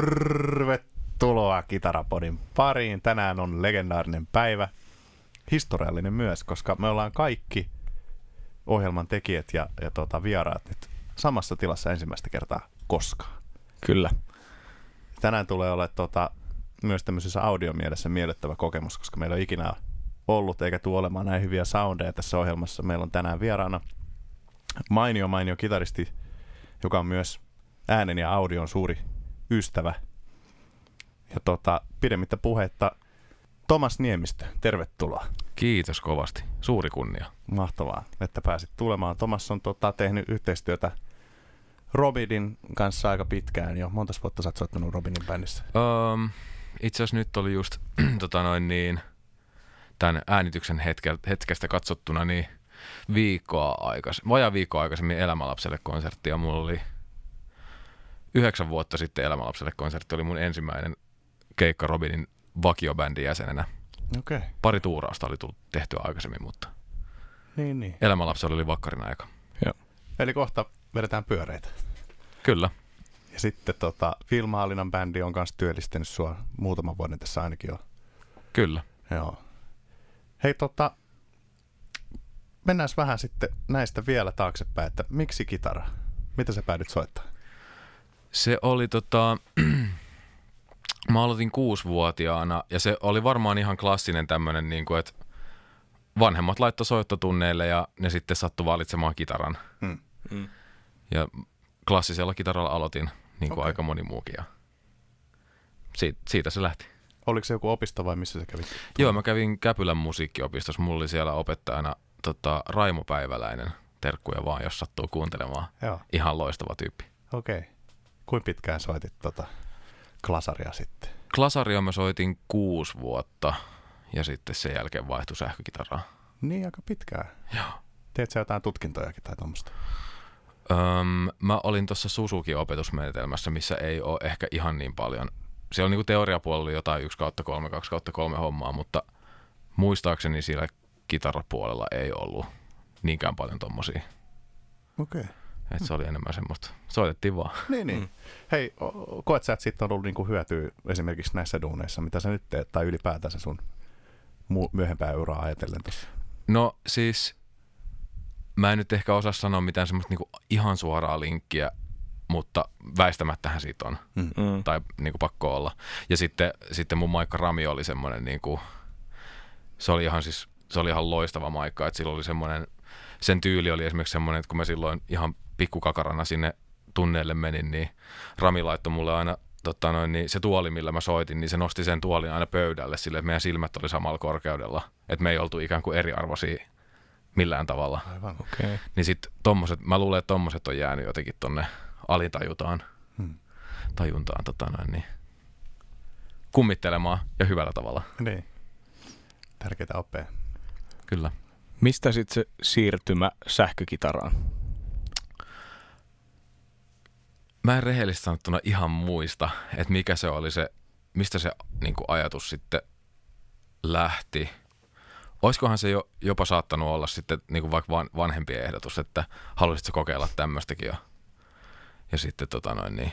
Tervetuloa Kitarapodin pariin. Tänään on legendaarinen päivä. Historiallinen myös, koska me ollaan kaikki ohjelman tekijät ja, ja tota, vieraat nyt samassa tilassa ensimmäistä kertaa koskaan. Kyllä. Tänään tulee olla tota, myös tämmöisessä audiomielessä miellyttävä kokemus, koska meillä on ikinä ollut eikä tule olemaan näin hyviä soundeja tässä ohjelmassa. Meillä on tänään vieraana mainio mainio kitaristi, joka on myös äänen ja audion suuri ystävä. Ja tota, pidemmittä puhetta Tomas Niemistö, tervetuloa. Kiitos kovasti. Suuri kunnia. Mahtavaa, että pääsit tulemaan. Tomas on tota, tehnyt yhteistyötä Robinin kanssa aika pitkään jo. Monta vuotta sä oot soittanut Robinin bändissä? Um, itse asiassa nyt oli just tota noin niin, tämän äänityksen hetke, hetkestä katsottuna niin viikkoa aikaisemmin, vajaa viikkoa aikaisemmin Elämälapselle konsertti ja mulla oli yhdeksän vuotta sitten Elämälapselle konsertti oli mun ensimmäinen keikka Robinin vakiobändin jäsenenä. Okei. Okay. Pari tuurausta oli tullut tehtyä aikaisemmin, mutta Niin, niin. Elämälapsella oli vakkarin aika. Eli kohta vedetään pyöreitä. Kyllä. Ja sitten tota, Phil Maalinan bändi on kanssa työllistänyt sua muutaman vuoden tässä ainakin jo. Kyllä. Joo. Hei tota, mennään vähän sitten näistä vielä taaksepäin, että miksi kitara? Mitä sä päädyt soittamaan? Se oli tota, mä aloitin kuusivuotiaana ja se oli varmaan ihan klassinen tämmöinen, niin kuin, että vanhemmat laittoi soittotunneille ja ne sitten sattu valitsemaan kitaran. Hmm. Mm. Ja klassisella kitaralla aloitin, niin kuin Okei. aika moni muukin. Ja siitä, siitä se lähti. Oliko se joku opisto vai missä sä kävit? Joo, mä kävin Käpylän musiikkiopistossa. Mulla oli siellä opettajana tota, Raimo Päiväläinen. Terkkuja vaan, jos sattuu kuuntelemaan. Joo, Ihan loistava tyyppi. okei. Okay. Kuinka pitkään soitit tota klasaria sitten? Klasaria mä soitin kuusi vuotta ja sitten sen jälkeen vaihtui sähkökitaraa. Niin, aika pitkään. Joo. Teet sä jotain tutkintojakin tai tuommoista? Öm, mä olin tuossa Suzuki-opetusmenetelmässä, missä ei ole ehkä ihan niin paljon. Siellä on niinku teoriapuolella jotain 1 kautta 3, 2 kautta 3 hommaa, mutta muistaakseni siellä kitarapuolella ei ollut niinkään paljon tommosia. Okei. Okay. Et se oli enemmän semmoista. Soitettiin vaan. Niin, niin. Mm. Hei, koet sä, että siitä on ollut niinku hyötyä esimerkiksi näissä duuneissa, mitä sä nyt teet, tai ylipäätänsä sun myöhempää uraa ajatellen tuossa? No siis, mä en nyt ehkä osaa sanoa mitään semmoista niinku ihan suoraa linkkiä, mutta väistämättähän siitä on. Mm. tai niin kuin pakko olla. Ja sitten, sitten mun maikka Rami oli semmoinen, niin kuin, se oli ihan siis, se oli ihan loistava maikka, että sillä oli semmoinen, sen tyyli oli esimerkiksi semmoinen, että kun mä silloin ihan pikkukakarana sinne tunneille menin, niin Rami laittoi mulle aina tota noin, niin se tuoli, millä mä soitin, niin se nosti sen tuolin aina pöydälle sille, että meidän silmät oli samalla korkeudella. Että me ei oltu ikään kuin eriarvoisia millään tavalla. Aivan. Okei. Okay. Niin sit tommoset, mä luulen, että tommoset on jäänyt jotenkin tonne alitajutaan, Hmm. tajuntaan tota noin, niin kummittelemaan ja hyvällä tavalla, Niin. Tärkeitä oppeja. kyllä. Mistä sitten se siirtymä sähkökitaraan? Mä en rehellisesti sanottuna ihan muista, että mikä se oli se, mistä se niin kuin ajatus sitten lähti. Olisikohan se jo, jopa saattanut olla sitten niin kuin vaikka van, vanhempien ehdotus, että haluaisitko kokeilla tämmöistäkin. Ja, ja sitten tota noin, niin,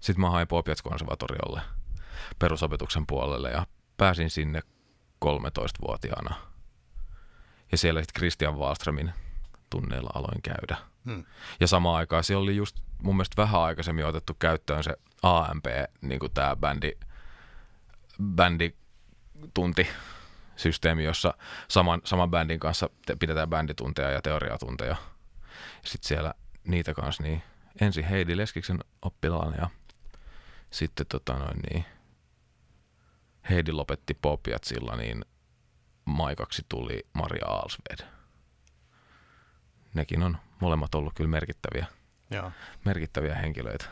sit mä hain Popiats-konservatoriolle perusopetuksen puolelle ja pääsin sinne 13-vuotiaana. Ja siellä sitten Christian Wallströmin tunneilla aloin käydä. Hmm. Ja samaan aikaan siellä oli just mun mielestä vähän aikaisemmin otettu käyttöön se AMP, niin kuin tämä bändi, bänditunti systeemi, jossa saman, saman bändin kanssa te, pidetään bänditunteja ja teoriatunteja. Ja sitten siellä niitä kanssa, niin ensin Heidi Leskiksen oppilaana ja sitten tota noin niin, Heidi lopetti Popiat sillä, niin maikaksi tuli Maria Alsved. Nekin on molemmat ollut kyllä merkittäviä, Joo. merkittäviä henkilöitä.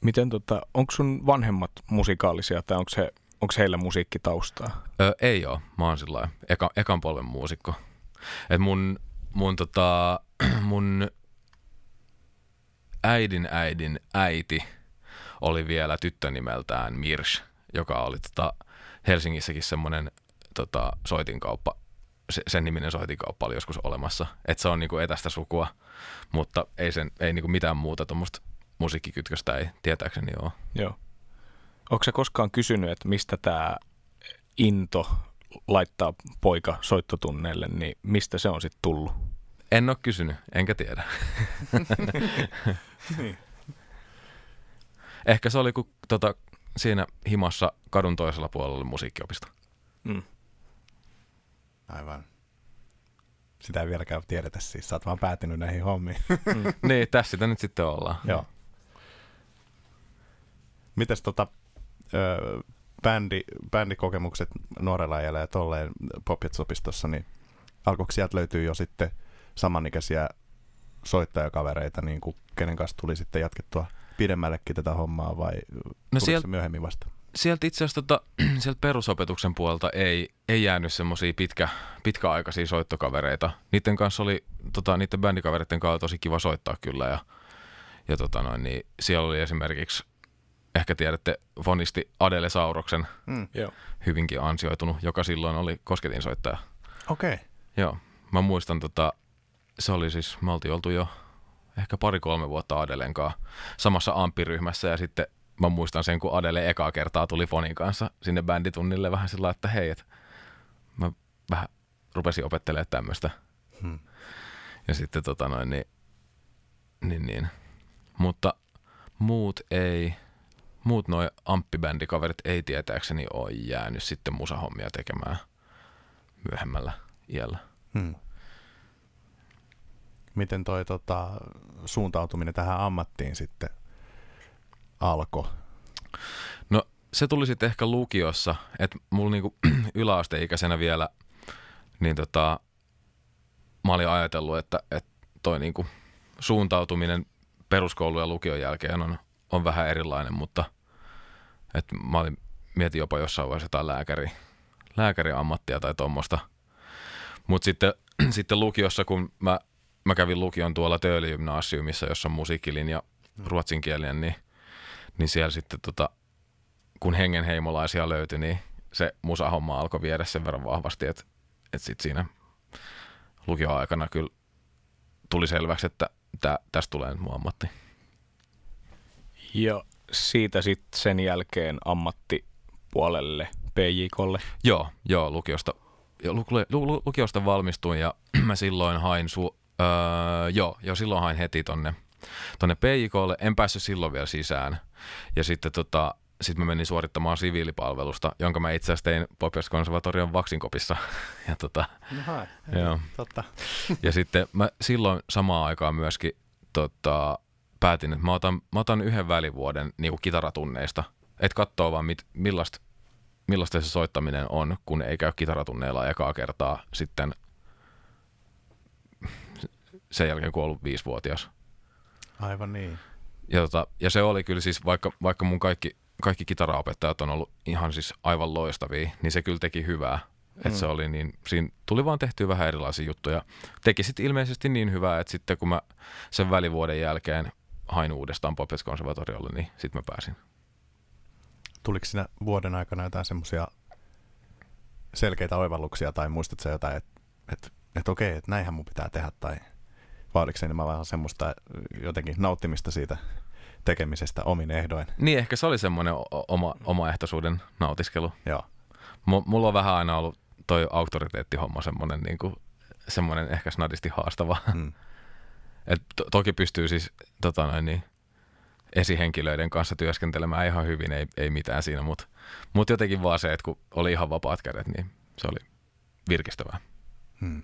Miten tota, onko sun vanhemmat musikaalisia tai onko se, onko heillä musiikkitaustaa? Ö, ei oo, mä oon sillä eka, ekan polven muusikko. Et mun, mun, tota, mun äidin äidin äiti oli vielä tyttö nimeltään Mirsch, joka oli tota, Helsingissäkin semmoinen tota, soitinkauppa, se, sen niminen soitinkauppa oli joskus olemassa. Et se on niinku etästä sukua, mutta ei, sen, ei niinku mitään muuta tuommoista musiikkikytköstä ei tietääkseni ole. Joo. Onko sä koskaan kysynyt, että mistä tämä into laittaa poika soittotunneille, niin mistä se on sitten tullut? En ole kysynyt, enkä tiedä. Niin. Ehkä se oli, kun tota, siinä himassa kadun toisella puolella oli musiikkiopisto. Mm. Aivan. Sitä ei vieläkään tiedetä siis. Sä oot vaan päätynyt näihin hommiin. niin, tässä sitä nyt sitten ollaan. Joo. Mites tota, ö, bändi, bändikokemukset nuorella ajalla ja tolleen Popjets-opistossa, niin alkoiko sieltä löytyy jo sitten samanikäisiä soittajakavereita, niin kuin kenen kanssa tuli sitten jatkettua pidemmällekin tätä hommaa vai no tuliko sielt- se myöhemmin vasta? Sieltä itse asiassa tota, sieltä perusopetuksen puolelta ei, ei jäänyt semmoisia pitkä, pitkäaikaisia soittokavereita. Niiden kanssa oli, tota, niiden bändikavereiden kanssa oli tosi kiva soittaa kyllä ja, ja tota noin, niin siellä oli esimerkiksi, ehkä tiedätte, fonisti Adele Sauroksen Mm. Joo. hyvinkin ansioitunut, joka silloin oli kosketinsoittaja. Okei. Okay. Joo, mä muistan tota, se oli siis, me oltiin oltu jo ehkä pari-kolme vuotta Adelen kanssa samassa amppiryhmässä ja sitten mä muistan sen, kun Adele ekaa kertaa tuli Fonin kanssa sinne bänditunnille vähän sillä että hei, että mä vähän rupesin opettelemaan tämmöistä. Hmm. Ja sitten tota noin, niin, niin, niin. Mutta muut ei, muut noi amppibändikaverit ei tietääkseni ole jäänyt sitten musahommia tekemään myöhemmällä iällä. Hmm. Miten toi tota, suuntautuminen tähän ammattiin sitten alkoi? No se tuli sitten ehkä lukiossa, että mulla niinku yläasteikäisenä vielä, niin tota, mä olin ajatellut, että, että toi niinku suuntautuminen peruskoulun ja lukion jälkeen on, on vähän erilainen, mutta että mä olin, mietin jopa jossain vaiheessa jotain lääkäri, lääkäriammattia tai tuommoista. Mutta sitten, sitten lukiossa, kun mä, mä kävin lukion tuolla Töölingymnasiumissa, jossa on musiikkilinja ruotsinkielinen, niin, niin siellä sitten tota, kun hengenheimolaisia löytyi, niin se musahomma alkoi viedä sen verran vahvasti, että, että sitten siinä lukioaikana kyllä tuli selväksi, että tää, tästä tulee nyt mun ammatti. Ja siitä sitten sen jälkeen ammattipuolelle PJKlle. Joo, joo, lukiosta, jo, lu, lu, lu, lukiosta valmistuin ja mä silloin hain, su, öö, joo, jo silloin hain heti tonne, tonne PJKlle. En päässyt silloin vielä sisään. Ja sitten tota, sit mä menin suorittamaan siviilipalvelusta, jonka mä itse asiassa tein Popios konservatorion Vaksinkopissa. Ja, tota, hai, Joo. totta. ja sitten mä silloin samaan aikaan myöskin tota, päätin, että mä otan, mä otan yhden välivuoden niin kuin kitaratunneista. Et katsoo vaan, mit, millaista, millaista se soittaminen on, kun ei käy kitaratunneilla ekaa kertaa sitten sen jälkeen, kun on ollut viisivuotias. Aivan niin. Ja, tota, ja se oli kyllä siis, vaikka, vaikka mun kaikki, kaikki kitaraopettajat on ollut ihan siis aivan loistavia, niin se kyllä teki hyvää. Mm. Että se oli niin, siinä tuli vaan tehtyä vähän erilaisia juttuja. Teki sitten ilmeisesti niin hyvää, että sitten kun mä sen välivuoden jälkeen hain uudestaan Popets konservatoriolle, niin sitten mä pääsin. Tuliko siinä vuoden aikana jotain semmoisia selkeitä oivalluksia tai muistatko jotain, että et, et okei, että näinhän mun pitää tehdä tai vai oliko se enemmän vaan semmoista jotenkin nauttimista siitä tekemisestä omin ehdoin? Niin, ehkä se oli semmoinen oma, omaehtoisuuden nautiskelu. Joo. M- mulla on vähän aina ollut toi auktoriteettihomma semmoinen, niin kuin, semmoinen ehkä snadisti haastava. Mm. Et to- toki pystyy siis tota noin, niin, esihenkilöiden kanssa työskentelemään ihan hyvin, ei, ei mitään siinä, mutta mut jotenkin vaan se, että kun oli ihan vapaat kädet, niin se oli virkistävää. Hmm.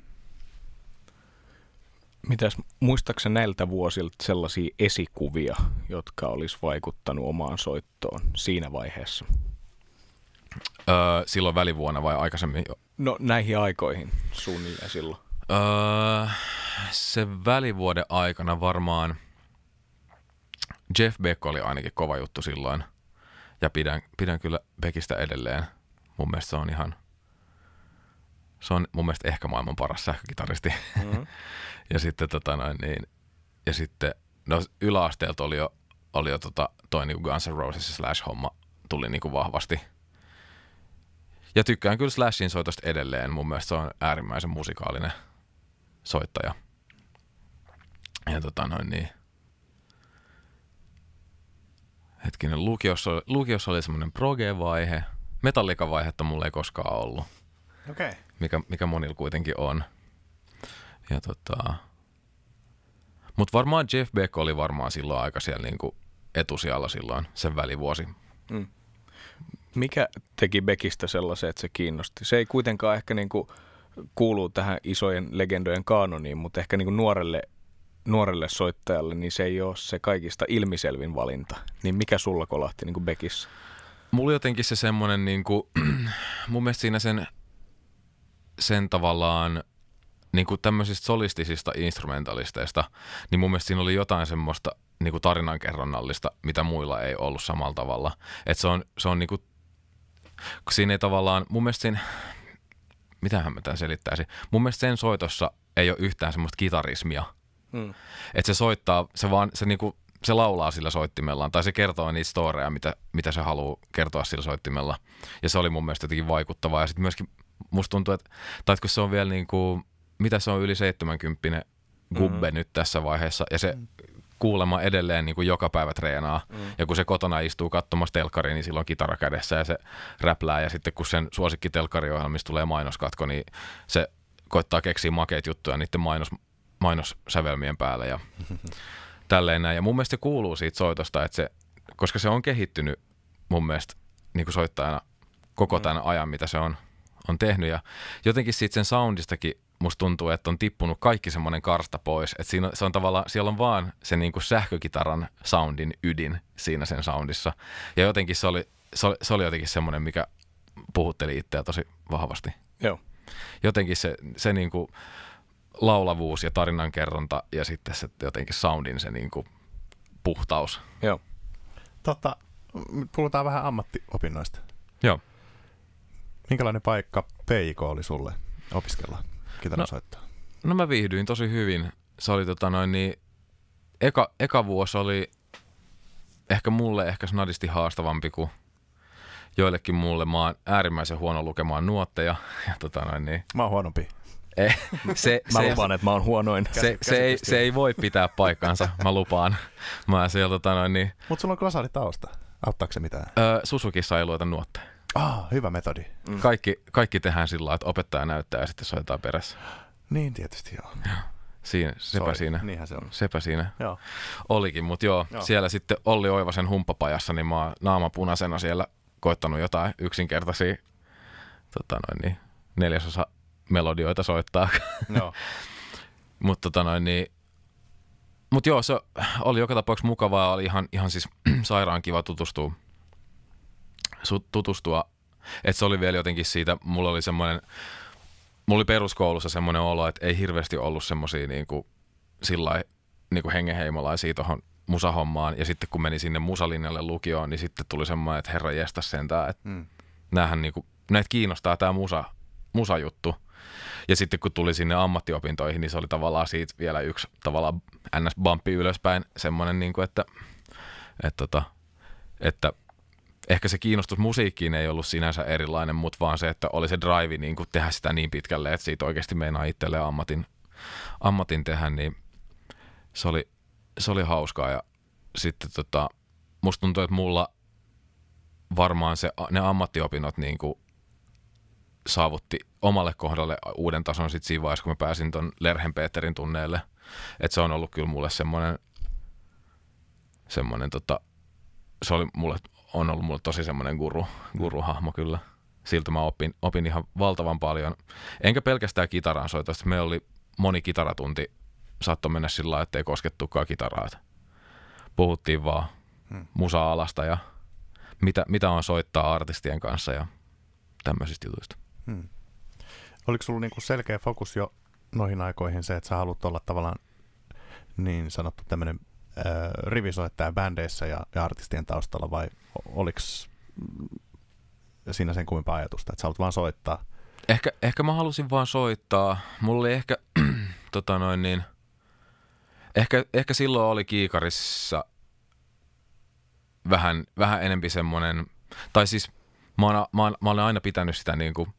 Mitäs, muistaaksä näiltä vuosilta sellaisia esikuvia, jotka olisi vaikuttanut omaan soittoon siinä vaiheessa? Öö, silloin välivuonna vai aikaisemmin? No näihin aikoihin suunnilleen silloin. Öö, se välivuoden aikana varmaan Jeff Beck oli ainakin kova juttu silloin. Ja pidän, pidän kyllä Beckistä edelleen. Mun mielestä se on ihan, se on mun mielestä ehkä maailman paras sähkökitaristi. Mm-hmm. ja sitten tota noin, niin, ja sitten, no yläasteelta oli jo, oli jo tota, toi niin Guns N' Roses Slash-homma tuli niin kuin vahvasti. Ja tykkään kyllä Slashin soitosta edelleen. Mun mielestä se on äärimmäisen musikaalinen soittaja. Ja tota noin niin. hetkinen, lukiossa, oli- lukiossa oli semmoinen proge-vaihe. Metallika-vaihetta mulla ei koskaan ollut, Okei. Okay. mikä, mikä monilla kuitenkin on. Ja tota... Mutta varmaan Jeff Beck oli varmaan silloin aika siellä niinku etusijalla silloin, sen välivuosi. Mikä teki Beckistä sellaisen, että se kiinnosti? Se ei kuitenkaan ehkä niin kuin kuulu tähän isojen legendojen kaanoniin, mutta ehkä niin kuin nuorelle, nuorelle soittajalle niin se ei ole se kaikista ilmiselvin valinta. Niin mikä sulla kolahti niin kuin Beckissä? Mulla jotenkin se semmonen niinku, mun mielestä siinä sen, sen tavallaan niinku tämmöisistä solistisista instrumentalisteista, niin mun mielestä siinä oli jotain semmoista niinku tarinankerronnallista, mitä muilla ei ollut samalla tavalla. Et se on, se on niinku, kun siinä ei tavallaan, mun mielestä siinä, mitähän mä tämän selittäisin, mun mielestä sen soitossa ei ole yhtään semmoista kitarismia, Mm. että se soittaa, se vaan, se niinku, se laulaa sillä soittimellaan, tai se kertoo niitä storeja, mitä, mitä se haluaa kertoa sillä soittimella. Ja se oli mun mielestä jotenkin vaikuttavaa. Ja sitten myöskin musta tuntuu, että, tai että kun se on vielä niinku, mitä se on yli 70 gubbe mm-hmm. nyt tässä vaiheessa, ja se kuulemma edelleen niin kuin joka päivä treenaa. Mm. Ja kun se kotona istuu katsomassa telkkari, niin silloin on kitara kädessä ja se räplää. Ja sitten kun sen suosikki telkkariohjelmista tulee mainoskatko, niin se koittaa keksiä makeita juttuja niiden mainos, mainossävelmien päälle ja tälleen näin. Ja mun mielestä se kuuluu siitä soitosta, että se, koska se on kehittynyt mun mielestä niin kuin soittajana koko tämän ajan, mitä se on, on tehnyt. Ja jotenkin siitä sen soundistakin musta tuntuu, että on tippunut kaikki semmoinen karsta pois. Että siinä, se on tavallaan, siellä on vaan se niin kuin sähkökitaran soundin ydin siinä sen soundissa. Ja jotenkin se oli, se oli, se oli jotenkin semmoinen, mikä puhutteli itseä tosi vahvasti. Joo. Jotenkin se, se niin kuin laulavuus ja tarinankerronta ja sitten se jotenkin soundin se niin kuin puhtaus. Joo. M- puhutaan vähän ammattiopinnoista. Joo. Minkälainen paikka PIK oli sulle opiskella kitarasoittoa? No mä viihdyin tosi hyvin. Se oli tota noin niin, eka, eka vuosi oli ehkä mulle ehkä snadisti haastavampi kuin joillekin mulle. Mä oon äärimmäisen huono lukemaan nuotteja. Ja tota noin niin, Mä oon huonompi. ei, se, Mä se, lupaan, että mä oon huonoin. se, se, ei, se ei voi pitää paikkaansa, mä lupaan. Mä siellä tota noin niin, Mutta sulla on glasaari tausta. Auttaako se mitään? ö, Susukissa ei lueta nuotteja. Ah, hyvä metodi. Mm. Kaikki, kaikki tehdään sillä lailla, että opettaja näyttää ja sitten soitetaan perässä. Niin tietysti joo. Siinä, sepä Soi. siinä. Niinhän se on. Sepä siinä Joo. olikin, mutta joo, Joo. joo, siellä sitten Olli Oivasen humppapajassa, niin mä oon naama punaisena siellä koittanut jotain yksinkertaisia tota noin, niin, neljäsosa melodioita soittaa. joo. mutta tota noin, niin, mut joo, se oli joka tapauksessa mukavaa, oli ihan, ihan siis sairaan kiva tutustua, tutustua. Et se oli vielä jotenkin siitä, mulla oli semmoinen, mulla oli peruskoulussa semmoinen olo, että ei hirveästi ollut semmoisia niinku, sillä niinku hengenheimolaisia tuohon musahommaan. Ja sitten kun meni sinne musalinjalle lukioon, niin sitten tuli semmoinen, että herra jästä sentään, että Mm. näähän niinku, näitä kiinnostaa tämä musa, musajuttu. Ja sitten kun tuli sinne ammattiopintoihin, niin se oli tavallaan siitä vielä yksi tavallaan ns-bumppi ylöspäin semmoinen, niin kuin, että, että, tota, että ehkä se kiinnostus musiikkiin ei ollut sinänsä erilainen, mutta vaan se, että oli se drive niin kuin tehdä sitä niin pitkälle, että siitä oikeasti meinaa itselleen ammatin, ammatin tehdä, niin se oli, se oli hauskaa. Ja sitten tota, musta tuntuu, että mulla varmaan se, ne ammattiopinnot niin kuin saavutti omalle kohdalle uuden tason sit siinä vaiheessa, kun mä pääsin ton Lerhen Peterin tunneelle. että se on ollut kyllä mulle semmoinen, semmoinen tota, se oli mulle, on ollut mulle tosi semmoinen guru, guruhahmo kyllä. Siltä mä opin, opin ihan valtavan paljon. Enkä pelkästään kitaran soitosta. Me oli moni kitaratunti, saattoi mennä sillä lailla, ettei koskettukaan kitaraa. Puhuttiin vaan Hmm. musa-alasta ja mitä, mitä on soittaa artistien kanssa ja tämmöisistä jutuista. Hmm. Oliko sulla niinku selkeä fokus jo noihin aikoihin se, että sä haluat olla tavallaan niin sanottu tämmöinen rivisoittaja bändeissä ja, ja artistien taustalla vai oliko siinä sen kummempaa ajatusta, että sä haluat vaan soittaa? Ehkä, ehkä mä halusin vaan soittaa. Mulla oli ehkä, tota noin niin, ehkä, ehkä silloin oli kiikarissa vähän, vähän enempi semmoinen, tai siis mä, oon, mä, oon, mä olen aina pitänyt sitä niin kuin,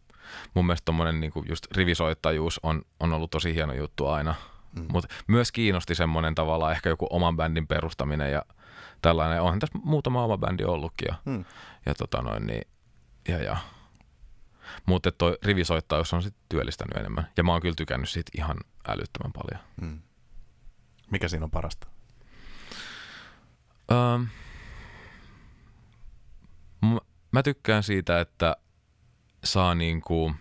mun mielestä tommonen niin kuin just rivisoittajuus on, on ollut tosi hieno juttu aina. Mm. Mutta myös kiinnosti semmoinen tavallaan ehkä joku oman bändin perustaminen ja tällainen. Onhan tässä muutama oma bändi ollutkin ja, Hmm. ja tota noin niin, ja, ja. Mutta toi rivisoittaus on sitten työllistänyt enemmän. Ja mä oon kyllä tykännyt siitä ihan älyttömän paljon. Hmm. Mikä siinä on parasta? Öö, m- mä tykkään siitä, että saa niinku,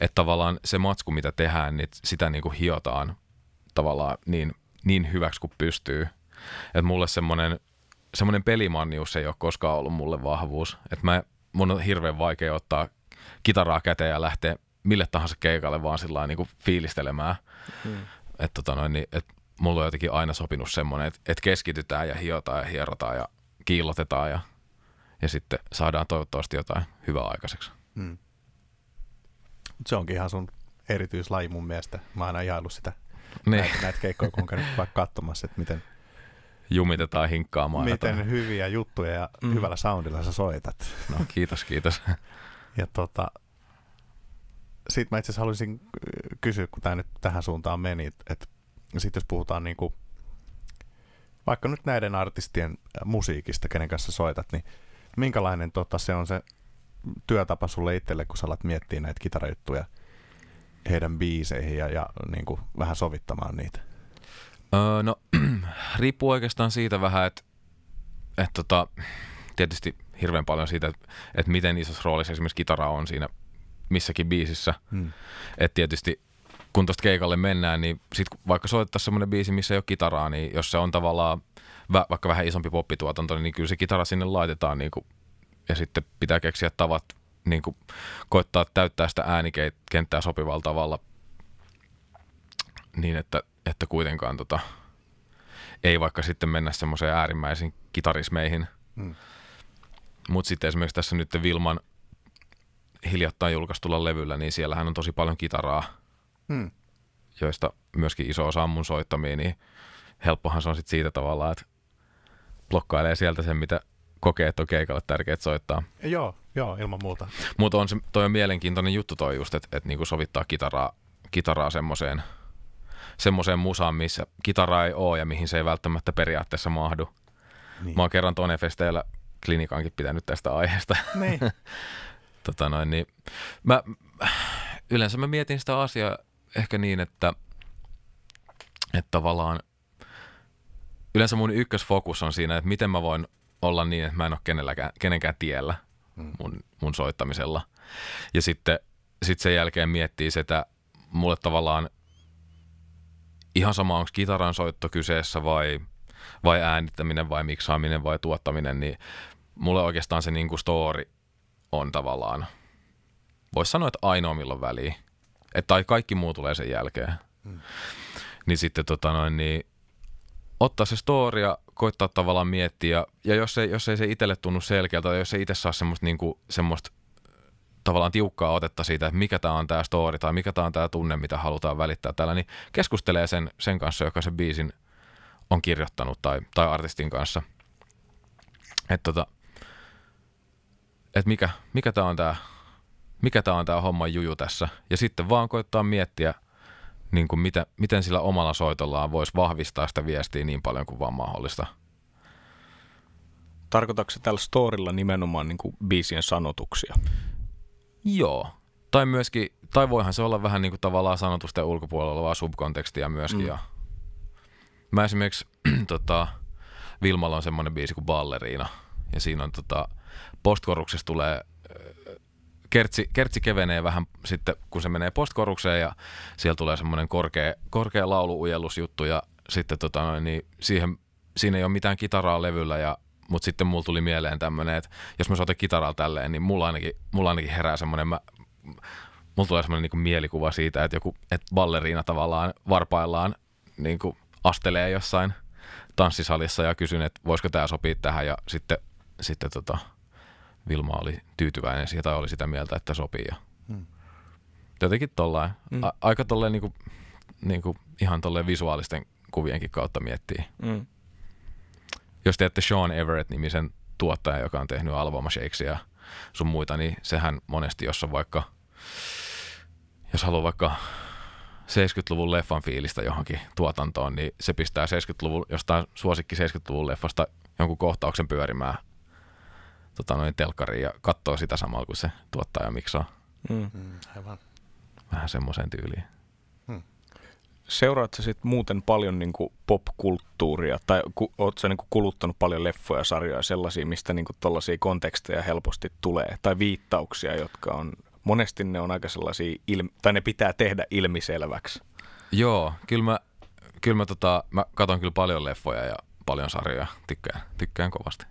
että tavallaan se matsku, mitä tehdään, niin sitä niinku hiotaan tavallaan niin, niin hyväksi kuin pystyy. Että mulle semmoinen semmoinen pelimannius ei ole koskaan ollut mulle vahvuus. Että mä, mun on hirveän vaikea ottaa kitaraa käteen ja lähteä mille tahansa keikalle vaan sillä niin kuin fiilistelemään. Mm. Että tota noin, niin, et mulla on jotenkin aina sopinut semmoinen, että, että keskitytään ja hiotaan ja hierotaan ja kiillotetaan ja, ja sitten saadaan toivottavasti jotain hyvää aikaiseksi. Hmm. Se onkin ihan sun erityislaji mun mielestä. Mä oon aina ihaillut sitä Niin, näitä, näitä keikkoja, kun on käynyt vaikka katsomassa, että miten, jumitetaan hinkkaamaan. miten jotain. hyviä juttuja ja Mm. hyvällä soundilla sä soitat. No, kiitos, kiitos. Ja tota, sit mä itse asiassa haluaisin äh, kysyä, kun tämä nyt tähän suuntaan meni, että sit jos puhutaan niinku, vaikka nyt näiden artistien äh, musiikista, kenen kanssa soitat, niin minkälainen tota, se on se työtapa sulle itselle, kun sä alat miettiä näitä kitarajuttuja heidän biiseihin ja, ja niinku, vähän sovittamaan niitä? Öö, no, riippuu oikeastaan siitä vähän, että et tota, tietysti hirveän paljon siitä, että et miten isossa roolissa esimerkiksi kitara on siinä missäkin biisissä. Hmm. Et tietysti kun tuosta keikalle mennään, niin sit vaikka soitettaisiin semmoinen biisi, missä ei ole kitaraa, niin jos se on tavallaan vaikka vähän isompi poppituotanto, niin kyllä se kitara sinne laitetaan niin kuin, ja sitten pitää keksiä tavat niin kuin, koittaa täyttää sitä äänikenttää sopivalla tavalla niin, että, että kuitenkaan tota, ei vaikka sitten mennä semmoiseen äärimmäisiin kitarismeihin. Hmm. Mutta sitten esimerkiksi tässä nyt Vilman hiljattain julkaistulla levyllä, niin siellähän on tosi paljon kitaraa, Hmm. joista myöskin iso osa on mun soittamia, niin helppohan se on sitten siitä tavallaan, että blokkailee sieltä sen, mitä kokee, että on keikalle tärkeää soittaa. Joo, joo, ilman muuta. Mutta on se, toi on mielenkiintoinen juttu toi just, että et niinku sovittaa kitaraa, kitaraa semmoiseen semmoiseen musaan, missä kitaraa ei ole ja mihin se ei välttämättä periaatteessa mahdu. Niin. Mä oon kerran Tonefesteillä klinikankin pitänyt tästä aiheesta. Niin. tota noin, niin mä, yleensä mä mietin sitä asiaa ehkä niin, että, että tavallaan yleensä mun ykkösfokus on siinä, että miten mä voin olla niin, että mä en ole kenelläkään, kenenkään tiellä Mm. mun, mun soittamisella. Ja sitten sit sen jälkeen miettii sitä, mulle tavallaan ihan sama, onko kitaran soitto kyseessä vai, vai äänittäminen vai miksaaminen vai tuottaminen, niin mulle oikeastaan se niinku story on tavallaan, voisi sanoa, että ainoa milloin väliä. Et, tai kaikki muu tulee sen jälkeen. Mm. Niin sitten tota noin, niin ottaa se story ja koittaa tavallaan miettiä. Ja, jos, ei, jos ei se itselle tunnu selkeältä, tai jos ei itse saa semmoista, niinku, semmoista tavallaan tiukkaa otetta siitä, että mikä tämä on tämä story tai mikä tämä on tämä tunne, mitä halutaan välittää täällä, niin keskustelee sen, sen kanssa, joka sen biisin on kirjoittanut tai, tai artistin kanssa. Että tota, et mikä, mikä tämä on tämä mikä tää on tämä homman juju tässä. Ja sitten vaan koittaa miettiä, niin kuin miten, miten sillä omalla soitollaan voisi vahvistaa sitä viestiä niin paljon kuin vaan mahdollista. Tarkoitatko se tällä storilla nimenomaan niin kuin biisien sanotuksia? Joo. Tai myöskin, tai voihan se olla vähän niin kuin tavallaan sanotusten ulkopuolella olevaa subkontekstia myöskin. Mm. Ja mä esimerkiksi, tota, Vilmalla on semmoinen biisi kuin Balleriina. Ja siinä on tota, postkoruksessa tulee, kertsi, kertsi kevenee vähän sitten, kun se menee postkorukseen ja siellä tulee semmoinen korkea, korkea lauluujellusjuttu ja sitten tota noin, niin siihen, siinä ei ole mitään kitaraa levyllä ja mutta sitten mulla tuli mieleen tämmöinen, että jos mä soitan kitaralla tälleen, niin mulla ainakin, mulla ainakin herää semmoinen, mulla tulee semmoinen niin mielikuva siitä, että joku, että balleriina tavallaan varpaillaan niin kuin astelee jossain tanssisalissa ja kysyn, että voisiko tämä sopia tähän ja sitten, sitten tota, Vilma oli tyytyväinen siihen tai oli sitä mieltä, että sopii ja Hmm. jotenkin tollain, Mm. a- aika tolleen niin kuin, niin kuin ihan tolleen visuaalisten kuvienkin kautta miettii. Mm. Jos teette Sean Everett-nimisen tuottaja, joka on tehnyt Alabama Shakesia ja sun muita, niin sehän monesti, jos on vaikka, jos haluaa vaikka 70-luvun leffan fiilistä johonkin tuotantoon, niin se pistää 70-luvun, jostain suosikki 70-luvun leffasta jonkun kohtauksen pyörimään tota noin telkkariin ja katsoo sitä samalla kuin se tuottaja miksaa. Mm. Mm, aivan. Vähän semmoiseen tyyliin. Seuraat sä sitten muuten paljon niinku popkulttuuria, tai ku, oot sä niinku kuluttanut paljon leffoja, sarjoja, sellaisia, mistä niinku tollaisia konteksteja helposti tulee, tai viittauksia, jotka on, monesti ne on aika sellaisia, ilmi, tai ne pitää tehdä ilmiselväksi. Joo, kyllä mä, kyllä mä, tota, mä katon kyllä paljon leffoja ja paljon sarjoja. Tykkään, tykkään kovasti.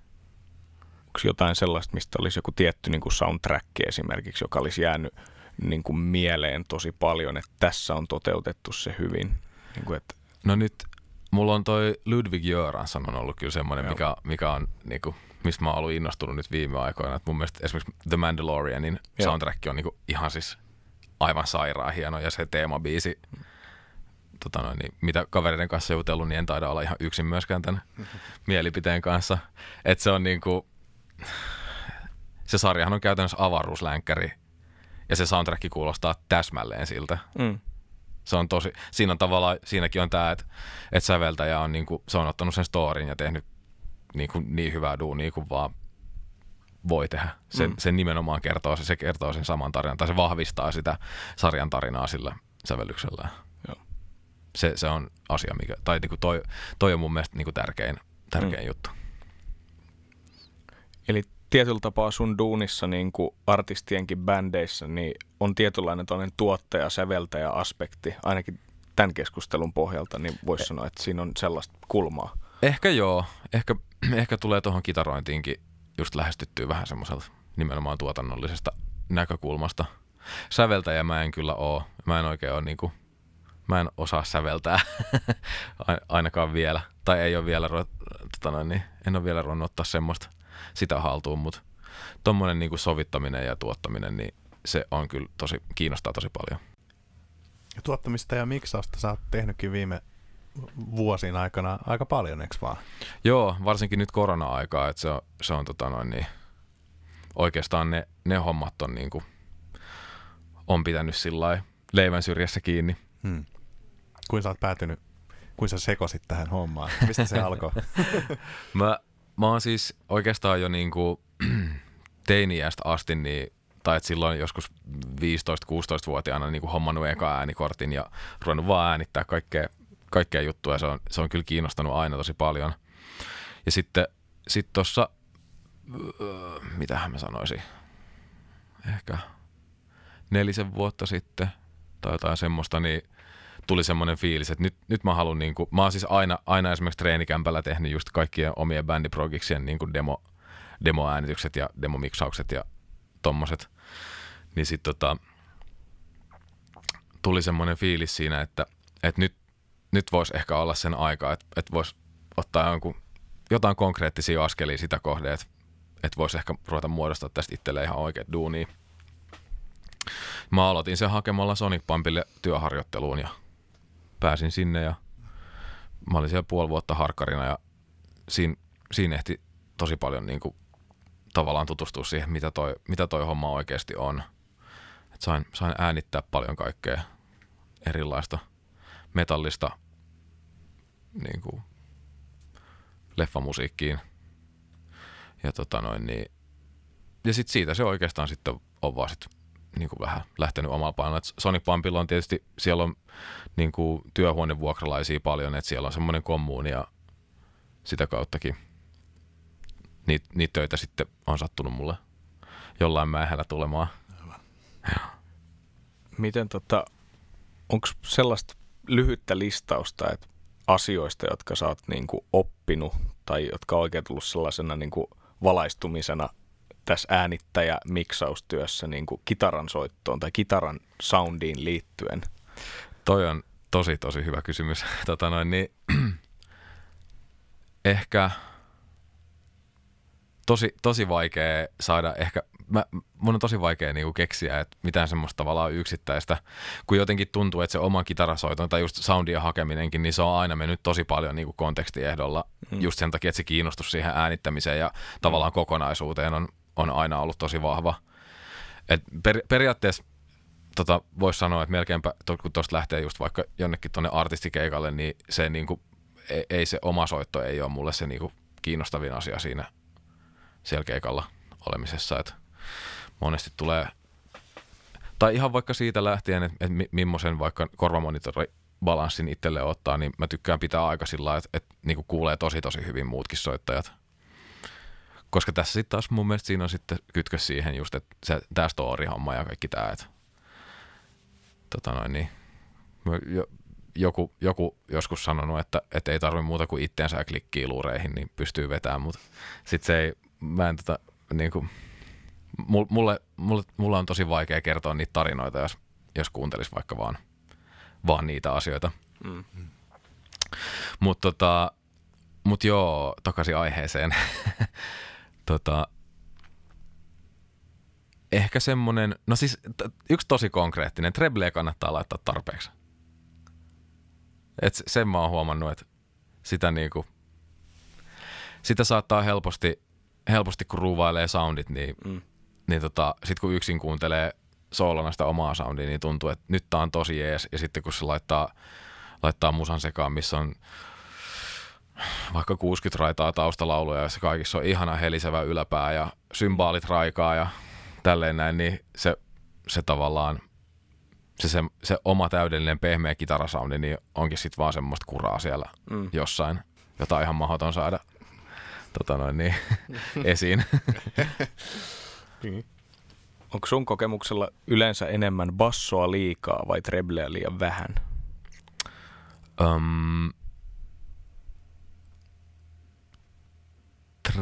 Onko jotain sellaista, mistä olisi joku tietty niinku soundtrack esimerkiksi, joka olisi jäänyt niinku mieleen tosi paljon, että tässä on toteutettu se hyvin? Niinku, että, No nyt mulla on toi Ludwig Göransson on ollut kyllä semmoinen, Joo. mikä, mikä on niinku, mistä mä oon ollut innostunut nyt viime aikoina. Et mun mielestä esimerkiksi The Mandalorianin Joo. soundtrack on niinku ihan siis aivan sairaan hieno ja se teemabiisi, tota noin, niin mitä kavereiden kanssa jutellut, niin en taida olla ihan yksin myöskään tämän mielipiteen kanssa. Että se on niinku, se sarjahan on käytännössä avaruuslänkkäri ja se soundtrack kuulostaa täsmälleen siltä mm, se on tosi, siinä on tavallaan, siinäkin on tämä, että, että säveltäjä on, niinku, se on ottanut sen storin ja tehnyt niinku, niin hyvää duunia kuin vaan voi tehdä. Se, Mm. se nimenomaan kertoo, se, se kertoo sen saman tarinan, tai se vahvistaa sitä sarjan tarinaa sillä sävellyksellä. Joo. Se, se on asia, mikä, tai niinku toi, toi on mun mielestä niinku tärkein, tärkein Mm. juttu. Eli tietyllä tapaa sun duunissa niin kuin artistienkin bändeissä niin on tietynlainen tuottaja, säveltäjä aspekti, ainakin tämän keskustelun pohjalta, niin voisi sanoa, että siinä on sellaista kulmaa. Ehkä joo. Ehkä, ehkä tulee tuohon kitarointiinkin just lähestyttyä vähän semmoiselta nimenomaan tuotannollisesta näkökulmasta. Säveltäjä mä en kyllä oo. Mä en oikein oo niinku, mä en osaa säveltää Ai- ainakaan vielä. Tai ei ole vielä, tota noin, niin, en ole vielä ruvennut ottaa semmoista sitä haltuun, mutta tommonen niinku sovittaminen ja tuottaminen, niin se on kyllä tosi, kiinnostaa tosi paljon. Tuottamista ja miksausta sä oot tehnytkin viime vuosien aikana aika paljon, eikö vaan? Joo, varsinkin nyt korona-aikaa, että se on, se on tota noin niin, oikeastaan ne, ne hommat on niinku, on pitänyt sillä leivän syrjässä kiinni. Hmm. Kuin sä oot päätynyt, kuin sä sekosit tähän hommaan? Mistä se alkoi? Mä, mä oon siis oikeastaan jo niinku teiniästä asti, niin, tai et silloin joskus 15-16-vuotiaana niinku hommannut eka äänikortin ja ruvennut vaan äänittää kaikkea, kaikkea juttua. Se on, se on kyllä kiinnostanut aina tosi paljon. Ja sitten sit tossa, öö, mitähän mä sanoisin, ehkä nelisen vuotta sitten tai jotain semmoista, niin tuli semmoinen fiilis, että nyt, nyt mä haluan, niin mä oon siis aina, aina esimerkiksi treenikämpällä tehnyt just kaikkien omien bändiprogiksien niin demo, demoäänitykset ja demomiksaukset ja tommoset. Niin sit tota, tuli semmoinen fiilis siinä, että, että nyt, nyt voisi ehkä olla sen aika, että, että voisi ottaa jonkun, jotain konkreettisia askelia sitä kohde, että, että voisi ehkä ruveta muodostaa tästä itselleen ihan oikeat duunia. Mä aloitin sen hakemalla Sonic Pumpille työharjoitteluun ja pääsin sinne ja mä olin siellä puoli vuotta harkkarina ja siinä, siinä ehti tosi paljon niin kuin, tavallaan tutustua siihen, mitä toi, mitä toi homma oikeasti on. Et sain, sain äänittää paljon kaikkea erilaista metallista niin kuin, leffamusiikkiin. Ja, tota noin, niin, ja sit siitä se oikeastaan sitten on vaan sit niin kuin vähän lähtenyt omalla painolla. Et Sonic Pumpilla on tietysti, siellä on niin kuin työhuonevuokralaisia paljon, että siellä on semmoinen kommuuni ja sitä kauttakin niitä, niitä töitä sitten on sattunut mulle jollain mähällä tulemaan. Miten tota, onko sellaista lyhyttä listausta, että asioista, jotka sä oot niinku oppinut tai jotka on oikein tullut sellaisena niinku valaistumisena tässä äänittäjä-miksaustyössä niinku kitaran soittoon tai kitaran soundiin liittyen? Toi on tosi, tosi hyvä kysymys. Tota noin, niin, ehkä tosi, tosi vaikea saada, ehkä mä, mun on tosi vaikea niinku keksiä, että mitään semmoista tavallaan yksittäistä, kun jotenkin tuntuu, että se oma kitarasoiton tai just soundia hakeminenkin, niin se on aina mennyt tosi paljon niinku kontekstiehdolla, Mm. mm. just sen takia, että se kiinnostus siihen äänittämiseen ja tavallaan kokonaisuuteen on, on aina ollut tosi vahva. Et per, periaatteessa tota, voisi sanoa, että melkeinpä, kun tuosta lähtee just vaikka jonnekin tuonne artistikeikalle, niin se niin kuin, ei, ei, se oma soitto ei ole mulle se niin kuin, kiinnostavin asia siinä siellä keikalla olemisessa, että monesti tulee, tai ihan vaikka siitä lähtien, että, että millaisen vaikka korvamonitorbalanssin itselle ottaa, niin mä tykkään pitää aika sillä että, että niin kuin kuulee tosi tosi hyvin muutkin soittajat. Koska tässä sitten taas mun mielestä siinä on sitten kytkös siihen just, että se, tämä story-homma ja kaikki tämä, että tota noin, niin, joku, joku joskus sanonut, että, että ei tarvi muuta kuin itteensä ja klikkii luureihin, niin pystyy vetämään, mutta sitten se ei, mä en tota, niin kuin, mulle, mulle, mulle on tosi vaikea kertoa niitä tarinoita, jos, jos kuuntelisi vaikka vaan, vaan niitä asioita. Mm. Mutta tota, mut joo, takaisin aiheeseen. tota, ehkä semmonen, no siis t- yksi tosi konkreettinen, Treble kannattaa laittaa tarpeeksi. Et sen mä oon huomannut, että sitä niinku, sitä saattaa helposti, helposti kun ruuvailee soundit, niin, mm. niin tota, sit kun yksin kuuntelee soolona sitä omaa soundia, niin tuntuu, että nyt tää on tosi jees. Ja sitten kun se laittaa, laittaa musan sekaan, missä on vaikka 60 raitaa taustalauluja, ja se kaikissa on ihana helisevä yläpää ja symbaalit raikaa ja tälleen näin, niin se, se tavallaan se, se, se oma täydellinen pehmeä kitarasoundi, niin onkin sitten vaan semmoista kuraa siellä mm. jossain, jota on ihan mahdoton saada tota noin, niin, esiin. Onko sun kokemuksella yleensä enemmän bassoa liikaa vai trebleä liian vähän? Um,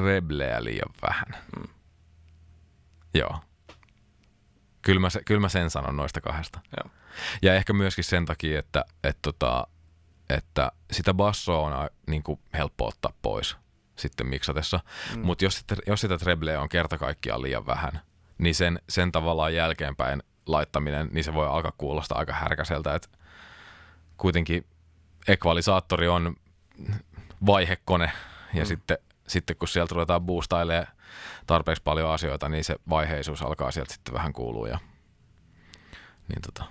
trebleä liian vähän. Mm. Joo. Kyllä mä, kyllä mä sen sanon noista kahdesta. Joo. Ja ehkä myöskin sen takia, että, että, tota, että sitä bassoa on niin kuin helppo ottaa pois sitten miksatessa. Mm. Mutta jos, jos sitä trebleä on kerta kaikkiaan liian vähän, niin sen, sen tavallaan jälkeenpäin laittaminen, niin se voi alkaa kuulostaa aika härkäseltä. Että kuitenkin ekvalisaattori on vaihekone ja mm. sitten, sitten kun sieltä ruvetaan boostailemaan tarpeeksi paljon asioita, niin se vaiheisuus alkaa sieltä sitten vähän kuulua. Ja, niin tota,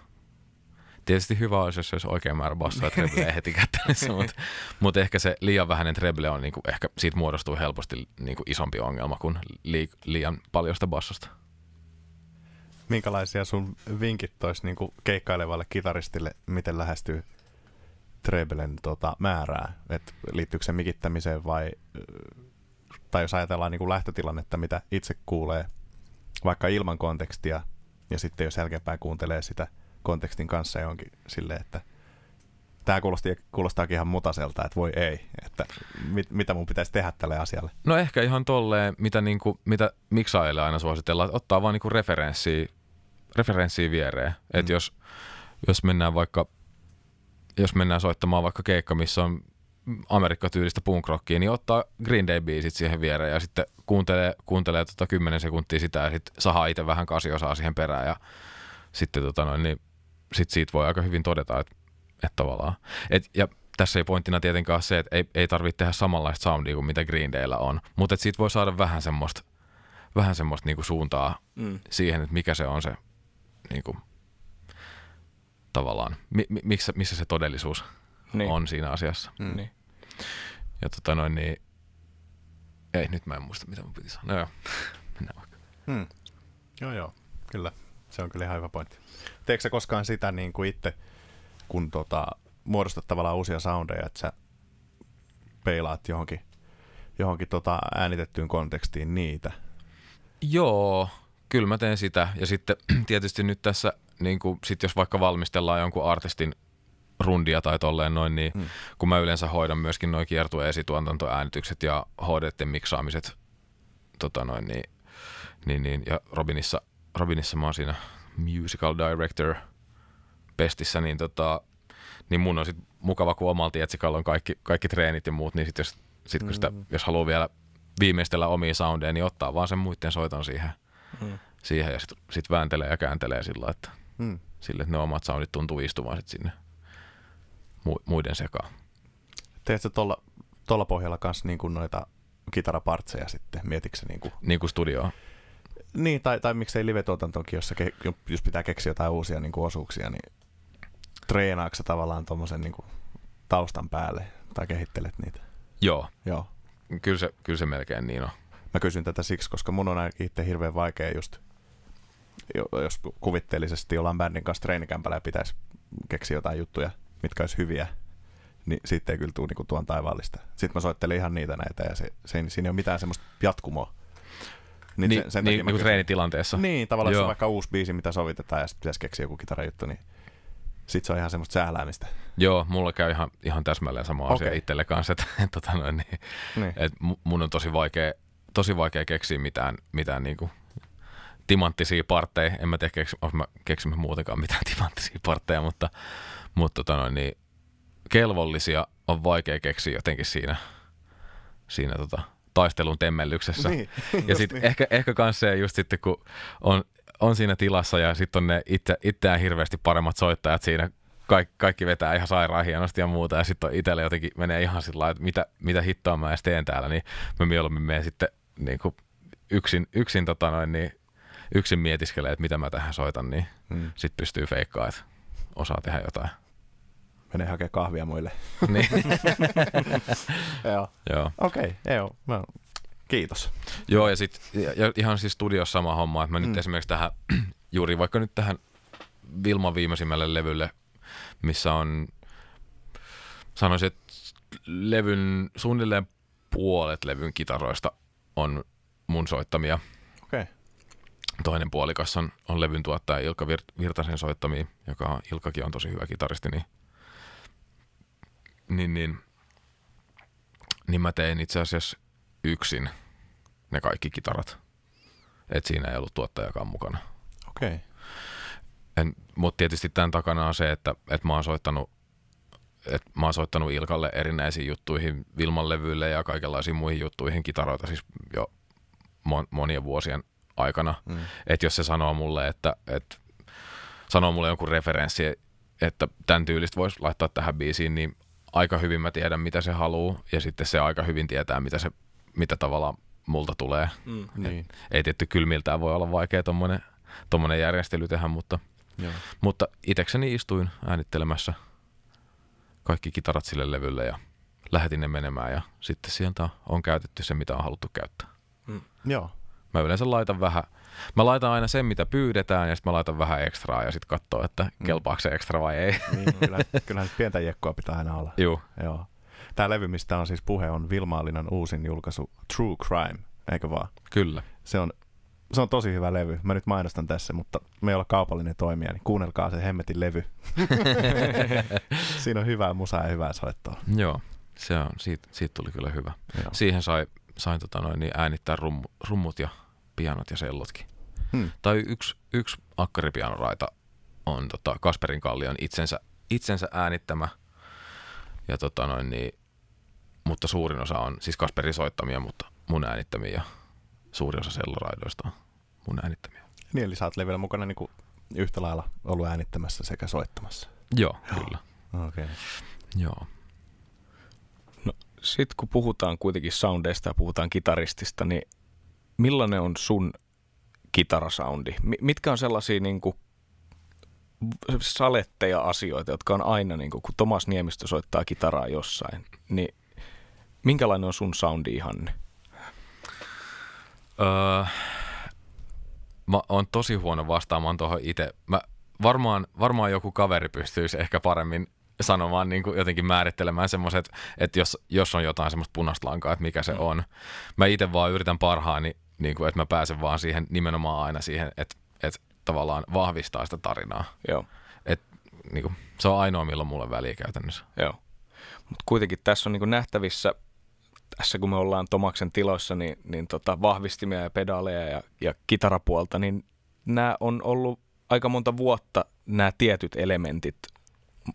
tietysti hyvä olisi, jos olisi oikein määrä bassoa trebleä heti kättelyssä, mutta, mutta ehkä se liian vähäinen treble on, niin kuin, ehkä siitä muodostuu helposti niin kuin isompi ongelma kuin li, liian paljon sitä bassosta. Minkälaisia sun vinkit olisi niin keikkailevalle kitaristille, miten lähestyy treblen tota, määrää? Et liittyykö se mikittämiseen vai tai jos ajatellaan niin kuin lähtötilannetta, mitä itse kuulee vaikka ilman kontekstia, ja sitten jos jälkeenpäin kuuntelee sitä kontekstin kanssa johonkin silleen, että tämä kuulosti, kuulostaakin ihan mutaselta, että voi ei, että mit, mitä mun pitäisi tehdä tälle asialle? No ehkä ihan tolleen, mitä, niin kuin, mitä miksaajille aina suositellaan, että ottaa vaan niin kuin referenssiä, referenssiä viereen. Mm. Että jos, jos mennään vaikka jos mennään soittamaan vaikka keikka, missä on Amerikka-tyylistä punkrockia, niin ottaa Green Day-biisit siihen viereen ja sitten kuuntelee, kuuntelee tota 10 sekuntia sitä ja sitten sahaa itse vähän kasiosaa siihen perään ja sitten tota noin, niin sit siitä voi aika hyvin todeta, että, että tavallaan. Et, ja tässä ei pointtina tietenkään se, että ei, ei tarvitse tehdä samanlaista soundia kuin mitä Green Daylla on, mutta siitä voi saada vähän semmoista, vähän semmoista niinku suuntaa mm. siihen, että mikä se on se niinku, tavallaan, mi, mi, missä, missä se todellisuus niin. on siinä asiassa. Mm. Niin. Ja tota noin, niin ei, nyt mä en muista, mitä mun piti sanoa. No joo, mennään vaikka. Hmm. Joo, joo, kyllä. Se on kyllä ihan hyvä pointti. Teekö sä koskaan sitä niin kuin itse, kun tota, muodostat tavallaan uusia soundeja, että sä peilaat johonkin, johonkin tota äänitettyyn kontekstiin niitä? Joo, kyllä mä teen sitä. Ja sitten tietysti nyt tässä, niin kuin, sit jos vaikka valmistellaan jonkun artistin rundia tai tolleen noin, niin hmm. kun mä yleensä hoidan myöskin noin kiertue esituotantoäänitykset ja hd miksaamiset tota noin, niin, niin, niin, ja Robinissa, Robinissa mä oon siinä musical director pestissä, niin, tota, niin mun on sit mukava, kun omalla tietsikalla on kaikki, kaikki treenit ja muut, niin sit jos, sit kun sitä, mm. jos haluaa vielä viimeistellä omia soundeja, niin ottaa vaan sen muiden soiton siihen, mm. siihen ja sitten sit vääntelee ja kääntelee sillä, että, mm. sille, että ne omat soundit tuntuu istumaan sit sinne muiden sekaan. Teetkö tuolla, tuolla pohjalla kanssa niin kuin noita kitarapartseja sitten? Mietitkö niin kuin... Niin kuin studioa? Niin, tai, tai miksei live-tuotantokin, jos, ke, jos pitää keksiä jotain uusia niin kuin osuuksia, niin treenaatko tavallaan tuommoisen niin kuin, taustan päälle tai kehittelet niitä? Joo, Joo. kyllä se, kyllä se melkein niin on. Mä kysyn tätä siksi, koska mun on itse hirveän vaikea just, jo- jos kuvitteellisesti ollaan bändin kanssa treenikämpällä ja pitäisi keksiä jotain juttuja, mitkä olisi hyviä, niin siitä ei kyllä tule niinku tuon taivaallista. Sitten mä soittelin ihan niitä näitä ja se, se siinä ei ole mitään semmoista jatkumoa. Niin, niin, sen- sen niin, niin kuin treenitilanteessa. Niin, tavallaan jos on Joo. vaikka uusi biisi, mitä sovitetaan ja sitten pitäisi keksiä joku kitarajuttu, niin sit se on ihan semmoista sähläämistä. Joo, mulla käy ihan, ihan täsmälleen sama asia Okei. itselle kanssa, että tota noin, niin, Niin. et mu- mun on tosi vaikea, tosi vaikea keksiä mitään, mitään niinku timanttisia partteja. En mä tiedä, keks, onko mä muutenkaan mitään timanttisia partteja, mutta, mutta tota noin, niin, kelvollisia on vaikea keksiä jotenkin siinä, siinä tota, taistelun temmellyksessä. Niin, ja sitten niin. ehkä, ehkä kans se just sitten, kun on, on siinä tilassa ja sitten on ne itse, itseään hirveästi paremmat soittajat siinä, kaikki, kaikki vetää ihan sairaan hienosti ja muuta, ja sitten itselle jotenkin menee ihan sillä että mitä, mitä hittoa mä edes teen täällä, niin mä mieluummin menen sitten niin kuin yksin, yksin, tota noin, niin, yksin mietiskelee, että mitä mä tähän soitan, niin Mm. sitten pystyy feikkaamaan, että osaa tehdä jotain. Menee hakea kahvia muille. niin, Joo. joo. Okei, okay, joo. Mä, kiitos. Joo, ja sitten ja ihan siis studiossa sama homma, että mä nyt Mm. esimerkiksi tähän, juuri vaikka nyt tähän Vilman viimeisimmälle levylle, missä on, sanoisin, että levyn, suunnilleen puolet levyn kitaroista on mun soittamia. Okei. Okay. Toinen puolikas on, on levyn tuottaja Ilkka Vir- Virtasen soittamia, joka on, Ilkkakin on tosi hyvä kitaristi, niin, niin, niin, niin mä tein itse asiassa yksin ne kaikki kitarat. Et siinä ei ollut tuottajakaan mukana. Okei. Okay. Mutta tietysti tämän takana on se, että, että mä oon soittanut että mä oon soittanut Ilkalle erinäisiin juttuihin, Vilman levyille ja kaikenlaisiin muihin juttuihin kitaroita siis jo mon, monien vuosien aikana. Mm. Että jos se sanoo mulle, että, että sanoo mulle jonkun referenssi, että tämän tyylistä voisi laittaa tähän biisiin, niin aika hyvin mä tiedän, mitä se haluaa, ja sitten se aika hyvin tietää, mitä, se, mitä tavallaan multa tulee. Mm. Niin. Ei tietty kylmiltään voi olla vaikea tommonen, tommonen järjestely tehdä, mutta, Joo. mutta itekseni istuin äänittelemässä kaikki kitarat sille levylle ja lähetin ne menemään ja sitten sieltä on käytetty se, mitä on haluttu käyttää. Joo. Mä yleensä laitan vähän, mä laitan aina sen, mitä pyydetään ja sitten mä laitan vähän ekstraa ja sitten katsoo, että Mm. kelpaako se ekstra vai ei. Niin, kyllä, kyllähän pientä jekkoa pitää aina olla. Juu, Joo. Tämä levy, mistä on siis puhe, on Vilmaalinan uusin julkaisu True Crime, eikö vaan? kyllä. Se on, se on tosi hyvä levy. Mä nyt mainostan tässä, mutta me ei olla kaupallinen toimija, niin kuunnelkaa se hemmetin levy. Siinä on hyvää musaa ja hyvää soittoa. Joo, se on, siitä, siitä tuli kyllä hyvä. Joo. Siihen sai, sain tota noin, niin äänittää rummu, rummut ja pianot ja sellotkin. Hmm. Tai yksi, yksi akkaripianoraita on tota Kasperin Kallion itsensä, itsensä äänittämä. Ja tota noin, niin, mutta suurin osa on siis Kasperin soittamia, mutta mun äänittämiä. Ja suuri osa selloraidoista on mun äänittämiä. Niin, eli sä oot levyllä mukana niin kuin yhtä lailla ollut äänittämässä sekä soittamassa. Joo, Joo. kyllä. Okei. Okay. Joo. Sitten kun puhutaan kuitenkin soundeista ja puhutaan kitaristista, niin millainen on sun kitarasoundi? Mi- mitkä on sellaisia niin kuin saletteja asioita, jotka on aina, niin kuin, kun Tomas Niemistö soittaa kitaraa jossain, niin minkälainen on sun soundi ihanne? Öö, mä oon tosi huono vastaamaan tuohon itse. Mä varmaan, varmaan joku kaveri pystyisi ehkä paremmin sanomaan, niin kuin jotenkin määrittelemään semmoiset, että jos, jos on jotain semmoista punaista lankaa, että mikä se Mm. on. Mä itse vaan yritän parhaani, niin kuin, että mä pääsen vaan siihen nimenomaan aina siihen, että, että tavallaan vahvistaa sitä tarinaa. Joo, Niin kuin, se on ainoa, milloin mulle väliä käytännössä. joo. Mutta kuitenkin tässä on niin kuin nähtävissä, tässä kun me ollaan Tomaksen tiloissa, niin, niin tota vahvistimia ja pedaaleja ja, ja kitarapuolta, niin nämä on ollut aika monta vuotta nämä tietyt elementit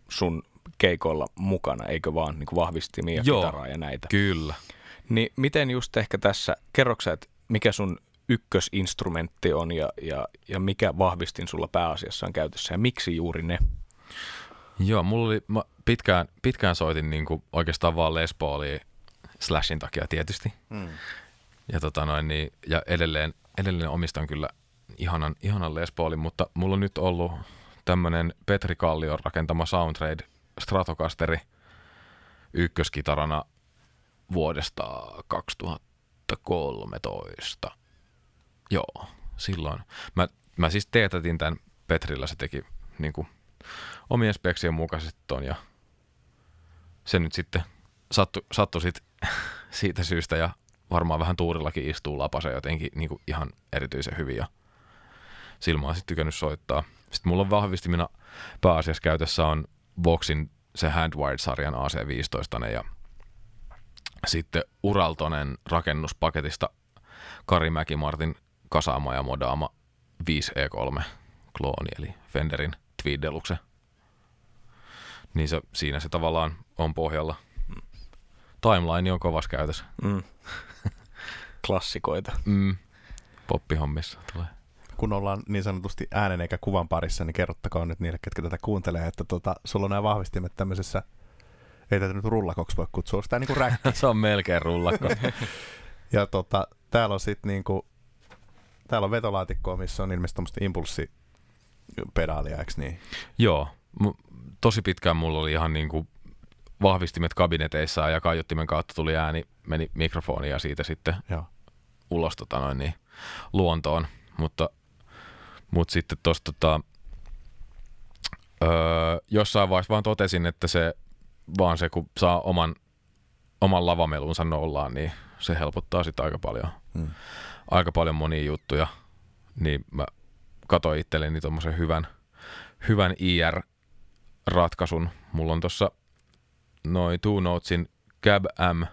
sun keikoilla mukana, eikö vaan niin kuin vahvistimia ja Joo. kitaraa ja näitä. Kyllä. Niin miten just ehkä tässä, kerroksä, että mikä sun ykkösinstrumentti on ja, ja, ja mikä vahvistin sulla pääasiassa on käytössä ja miksi juuri ne? Joo, mulla oli, mä pitkään, pitkään soitin niin kuin oikeastaan vaan Les Paulia Slashin takia tietysti. Hmm. Ja, tota noin, niin, ja edelleen, edelleen omistan kyllä ihanan, ihanan Les Paulin, mutta mulla on nyt ollut tämmönen Petri Kallion rakentama Soundtrade Stratocasteri ykköskitarana vuodesta 2013. Joo, silloin. Mä, mä siis teetätin tämän Petrillä, se teki niin kuin, omien speksien mukaisesti ton ja se nyt sitten sattui, sattui sit siitä syystä ja varmaan vähän tuurillakin istuu lapase jotenkin niin kuin ihan erityisen hyvin ja sillä mä oon sitten tykännyt soittaa. Sitten mulla on vahvistimina pääasiassa käytössä on Voxin se Handwired-sarjan AC15 ja sitten Uraltonen rakennuspaketista Kari Mäki-Martin kasaama ja modaama 5E3 klooni, eli Fenderin Tweed Deluxe. Niin se, siinä se tavallaan on pohjalla. Timeline on kovas käytössä. Mm. Klassikoita. Mm. Poppihommissa tulee. kun ollaan niin sanotusti äänen eikä kuvan parissa, niin kerrottakaa nyt niille, ketkä tätä kuuntelee, että tota, sulla on nämä vahvistimet tämmöisessä, ei tätä nyt rullakoksi voi kutsua, tämä niinku räkki? se on melkein rullakko. ja tota, täällä on sitten niinku, täällä on vetolaatikkoa, missä on ilmeisesti tämmöistä impulssipedaalia, eikö niin? Joo. M- tosi pitkään mulla oli ihan niinku vahvistimet kabineteissa ja kaiuttimen kautta tuli ääni, meni mikrofoni ja siitä sitten Joo. ulos tota noin, niin, luontoon. Mutta, mutta sitten tuossa tota, öö, jossain vaiheessa vaan totesin, että se vaan se, kun saa oman, oman lavamelunsa nollaan, niin se helpottaa sitä aika paljon. Hmm. Aika paljon monia juttuja. Niin mä katsoin itselleni tuommoisen hyvän, hyvän IR-ratkaisun. Mulla on tuossa noin Two Notesin Cab M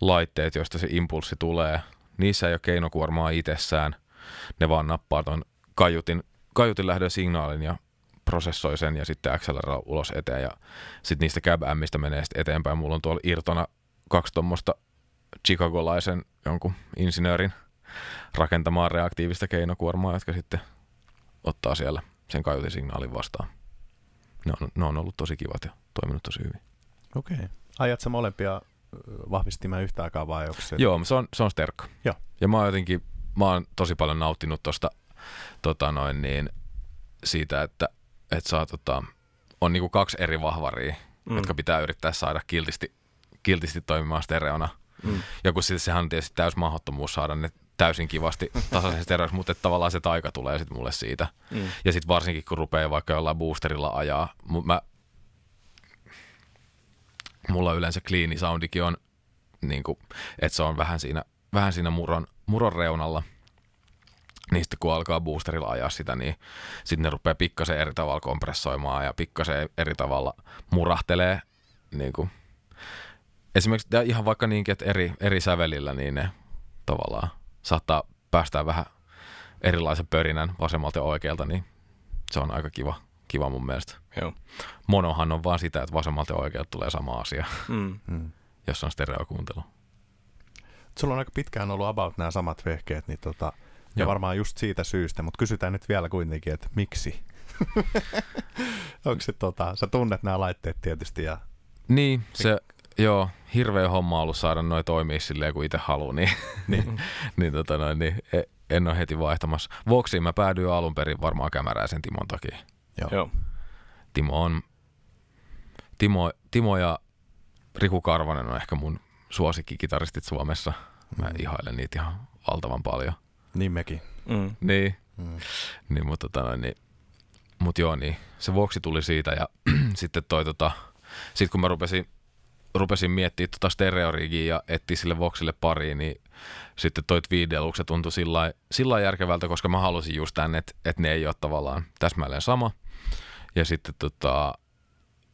laitteet, joista se impulssi tulee. Niissä ei ole keinokuormaa itsessään. Ne vaan nappaa ton kaiutin, kaiutin lähdön signaalin ja prosessoi sen ja sitten XLR ulos eteen ja sitten niistä Cab Mistä menee sitten eteenpäin. Mulla on tuolla irtona kaksi tuommoista chicagolaisen jonkun insinöörin rakentamaa reaktiivista keinokuormaa, jotka sitten ottaa siellä sen kaiutisignaalin vastaan. Ne on, ne on ollut tosi kivat ja toiminut tosi hyvin. Okei. Okay. Ajat sä molempia vahvistimaan yhtä aikaa vai onko se? Joo, se on, se on sterkka. Joo. Ja mä oon jotenkin, mä oon tosi paljon nauttinut tosta, tota noin niin, siitä, että, että saa tota, on niinku kaksi eri vahvaria, mm. jotka pitää yrittää saada kiltisti, kiltisti toimimaan stereona. Mm. Ja kun sitten sehän on tietysti täys mahdottomuus saada ne täysin kivasti tasaisen stereoksi, mutta tavallaan se taika tulee sitten mulle siitä. Mm. Ja sitten varsinkin kun rupeaa vaikka jollain boosterilla ajaa, mä mulla yleensä clean soundikin on, niin kuin, että se on vähän siinä, vähän siinä muron, muron reunalla. Niin sitten kun alkaa boosterilla ajaa sitä, niin sitten ne rupeaa pikkasen eri tavalla kompressoimaan ja pikkasen eri tavalla murahtelee. Niin kuin. Esimerkiksi ihan vaikka niinkin, että eri, eri sävelillä, niin ne tavallaan saattaa päästää vähän erilaisen pörinän vasemmalta ja oikealta, niin se on aika kiva, kiva mun mielestä. Joo. Monohan on vaan sitä, että vasemmalta ja oikealta tulee sama asia, Mm. Hmm. jos on stereokuuntelu. Sulla on aika pitkään ollut about nämä samat vehkeet, niin tota, ja Joo. varmaan just siitä syystä, mutta kysytään nyt vielä kuitenkin, että miksi? Onko se tota, sä tunnet nämä laitteet tietysti ja Niin, se, joo, hirveä homma ollut saada noi toimia silleen, kun itse haluaa, niin, niin, niin, tota noin, niin e- en ole heti vaihtamassa. Voksiin mä päädyin alun perin varmaan kämäräisen Timon takia. joo. Joo. Timo on, Timo, Timo ja Riku Karvanen on ehkä mun suosikkikitaristit Suomessa. Mä Mm. ihailen niitä ihan valtavan paljon. Niin mekin. Mm. Niin, Mm. Niin, mutta tota, niin, mut joo, niin se vuoksi tuli siitä ja sitten toi tota, sit kun mä rupesin, rupesin miettimään tota stereorigia ja etsiä sille Voxille pariin, niin sitten toi Tweed Deluxe tuntui sillä lailla- järkevältä, koska mä halusin just tänne, että, että ne ei ole tavallaan täsmälleen sama. Ja sitten tota,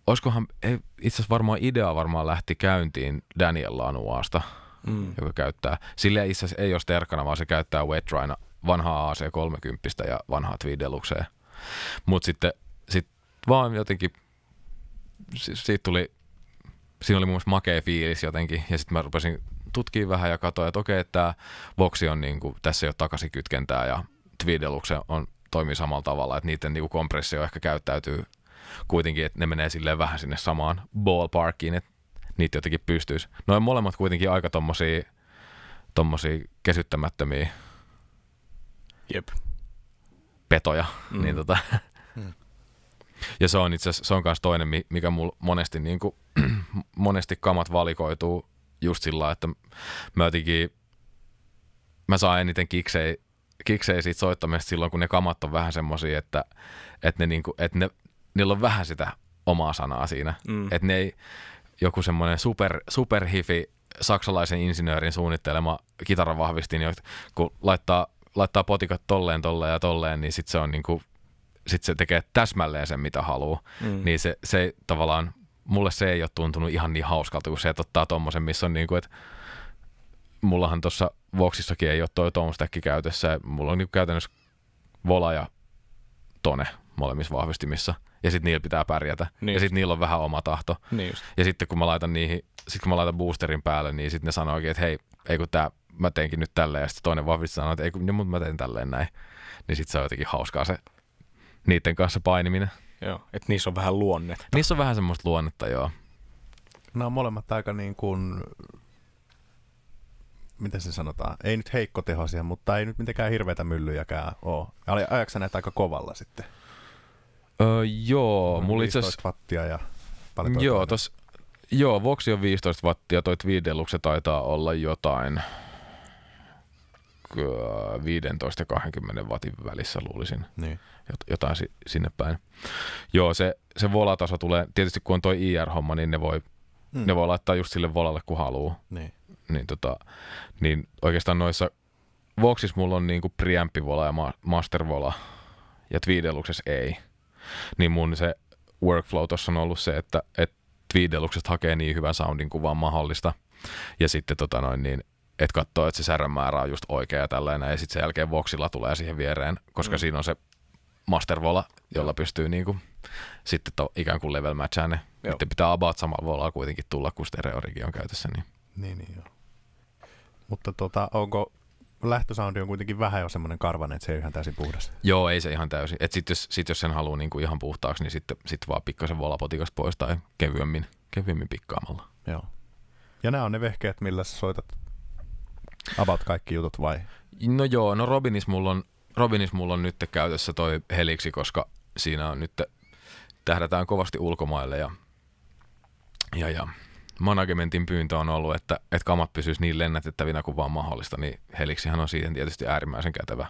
olisikohan, ei, itse asiassa varmaan idea varmaan lähti käyntiin Daniel Lanuasta, Mm. joka käyttää, sille itse asiassa ei ole sterkana, vaan se käyttää wet dryna vanhaa AC30 ja vanhaa Tweed Deluxea. Mutta sitten sit vaan jotenkin, si- siitä tuli, siinä oli mun mielestä makea fiilis jotenkin, ja sitten mä rupesin tutkimaan vähän ja katsoin, että okei, että tämä Voxi on niinku, tässä ei ole takaisinkytkentää ja Tweed Deluxe on, toimii samalla tavalla, että niiden niinku kompressio ehkä käyttäytyy kuitenkin, että ne menee silleen vähän sinne samaan ballparkiin, että niitä jotenkin pystyisi. Noin molemmat kuitenkin aika tommosia, tommosia kesyttämättömiä Jep. petoja. Mm. Niin tota, Mm. ja se on itse se on myös toinen, mi- mikä mulla monesti, niin kuin, monesti kamat valikoituu just sillä että mä jotenkin, mä saan eniten kiksei, kiksei siitä soittamista silloin, kun ne kamat on vähän semmosia, että, että, ne, niin kuin, että ne, niillä on vähän sitä omaa sanaa siinä. Mm. Että ne ei, joku semmoinen super, superhifi saksalaisen insinöörin suunnittelema kitaravahvistin, niin kun laittaa, laittaa potikat tolleen, tolleen ja tolleen, niin sitten se on niinku, sit se tekee täsmälleen sen, mitä haluaa. Mm. Niin se, se tavallaan, mulle se ei ole tuntunut ihan niin hauskalta, kun se, että ottaa tommosen, missä on niinku, että mullahan tuossa Voxissakin ei ole toi Stack käytössä. Mulla on niinku käytännössä Vola ja Tone molemmissa vahvistimissa. Ja sitten niillä pitää pärjätä. Niin. Ja sitten niillä on vähän oma tahto. Niin just. Ja sitten kun mä laitan niihin, sit kun mä laitan boosterin päälle, niin sitten ne sanoo oikein, että hei, ei kun tää, mä teinkin nyt tälleen. Ja sitten toinen vahvistaa sanoo, että ei kun, niin, mutta mä teen tälleen näin. Niin sitten se on jotenkin hauskaa se niiden kanssa painiminen. Joo. Et niissä on vähän luonnetta. Niissä on vähän semmoista luonnetta, joo. Nämä on molemmat aika niin kuin, miten se sanotaan, ei nyt heikkotehoisia, mutta ei nyt mitenkään hirveitä myllyjäkään ole. Ajaksä näitä aika kovalla sitten? Öö, joo, mulla itse 15 asiassa... wattia ja paljon Joo, tos, joo, Voxi on 15 wattia, toi Tweed Deluxe taitaa olla jotain kö- 15 ja 20 watin välissä luulisin, Niin. Jot- jotain si- sinne päin. Joo, se, se volataso tulee, tietysti kun on toi IR-homma, niin ne voi, Mm. ne voi laittaa just sille volalle kun haluaa. Niin. Niin, tota, niin oikeastaan noissa Voxissa mulla on niinku preampivola ja ma- mastervola ja Tweed Deluxessa ei. Niin mun se workflow tuossa on ollut se, että, että Tweed Deluxesta hakee niin hyvän soundin kuin vaan mahdollista. Ja sitten tota noin niin, että katsoo, että se särön määrä on just oikea ja tällainen. Ja sitten sen jälkeen Voxilla tulee siihen viereen, koska Mm. siinä on se mastervola, jolla pystyy niinku, sitten to, ikään kuin level matchaa ne. Joo. Sitten pitää about samalla volalla kuitenkin tulla, kun stereorigi on käytössä. Niin. Niin, niin joo. Mutta tota, onko lähtösoundi on kuitenkin vähän jo semmoinen karvanen, että se ei ihan täysin puhdas. Joo, ei se ihan täysin. Et sit, jos, sit jos sen haluaa niinku ihan puhtaaksi, niin sitten sit vaan pikkasen volapotikasta pois tai kevyemmin, kevyemmin pikkaamalla. Joo. Ja nämä on ne vehkeet, millä sä soitat about kaikki jutut vai? No joo, no Robinis mulla on, Robinis mulla on nyt käytössä toi Helixi, koska siinä on nyt tähdätään kovasti ulkomaille ja, ja, ja managementin pyyntö on ollut, että, että kamat pysyisi niin lennätettävinä kuin vaan mahdollista, niin Helixihan on siihen tietysti äärimmäisen kätevä.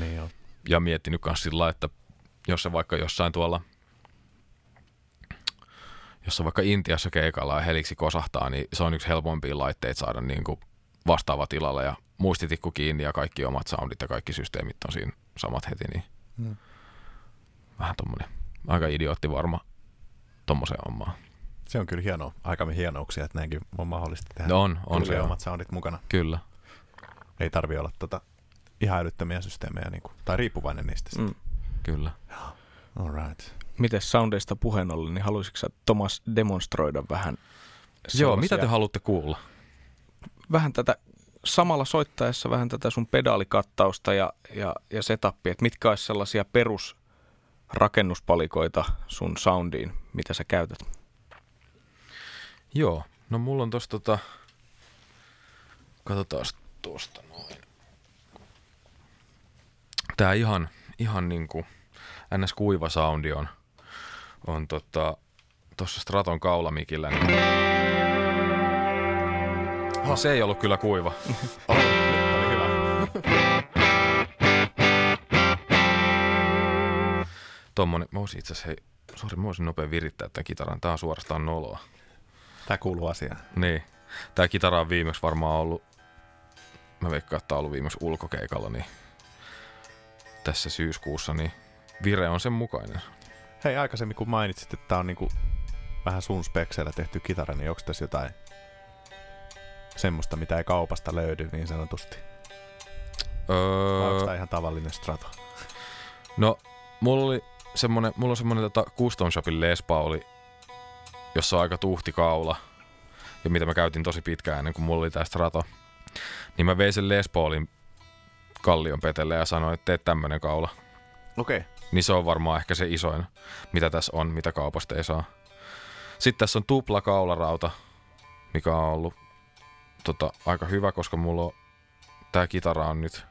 Niin joo. ja miettinyt myös sillä että jos se vaikka jossain tuolla, jos se vaikka Intiassa keikalla ja heliksi kosahtaa, niin se on yksi helpompia laitteita saada niin kuin vastaava tilalla ja muistitikku kiinni ja kaikki omat soundit ja kaikki systeemit on siinä samat heti, niin Mm. vähän tommonen aika idiootti varma tommoseen hommaan. Se on kyllä hienoa, aika hienouksia, että näinkin on mahdollista tehdä. No on, on se Kyllä omat soundit mukana. Kyllä. Ei tarvi olla tota, ihan älyttömiä systeemejä, niin kuin, tai riippuvainen niistä. Mm. Mm. Kyllä. All right. Miten soundeista puheen ollen, niin haluaisitko Tomas demonstroida vähän Joo, mitä te sellaisia- haluatte kuulla? vähän tätä samalla soittaessa vähän tätä sun pedaalikattausta ja, ja, ja setupia, että mitkä olisi sellaisia perusrakennuspalikoita sun soundiin, mitä sä käytät? Joo, no mulla on tossa tota, katsotaan tuosta noin. Tää ihan, ihan niinku ns. kuiva soundi on, on tota, tossa Straton kaulamikillä. Niin... No, se ei ollut kyllä kuiva. Oh. Tommonen, mä voisin itse asiassa, hei, sori, mä voisin nopea virittää tämän kitaran. Tää on suorastaan noloa. Tämä kuuluu asiaan. Niin. Tää kitara on viimeksi varmaan ollut, mä veikkaan, että tää on ollut viimeksi ulkokeikalla, niin tässä syyskuussa, niin vire on sen mukainen. Hei, aikaisemmin kun mainitsit, että tämä on niinku vähän sun spekseillä tehty kitara, niin onko tässä jotain semmoista, mitä ei kaupasta löydy niin sanotusti? Vai onko Öö, tämä ihan tavallinen strato? no, mulla oli semmonen, mulla on semmonen tota Custom Shopin Les Pauli, jossa on aika tuhti kaula, ja mitä mä käytin tosi pitkään ennen kuin mulla oli tää Strato. Niin mä vein sen Les Paulin kallion petelle ja sanoin, että teet tämmönen kaula. Okei. Okay. Niin se on varmaan ehkä se isoin, mitä tässä on, mitä kaupasta ei saa. Sitten tässä on tupla kaularauta, mikä on ollut tota, aika hyvä, koska mulla on, tää kitara on nyt,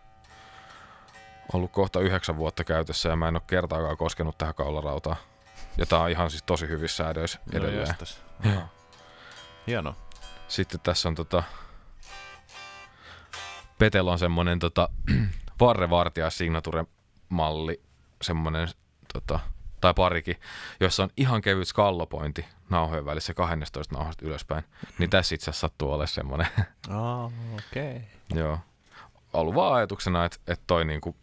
ollut kohta yhdeksän vuotta käytössä ja mä en ole kertaakaan koskenut tähän kaularautaan. Ja tää on ihan siis tosi hyvissä säädöissä edelleen. No jästäs. Joo. Hieno. Sitten tässä on tota... Petel on semmonen tota, varrevartija signature-malli, semmonen tota, tai parikin, jossa on ihan kevyt skallopointi nauhojen välissä 12 nauhasta ylöspäin. Niin tässä itse asiassa sattuu olemaan semmonen. Oh, okei. Okay. Joo. Ollut vaan ajatuksena, että, että toi niinku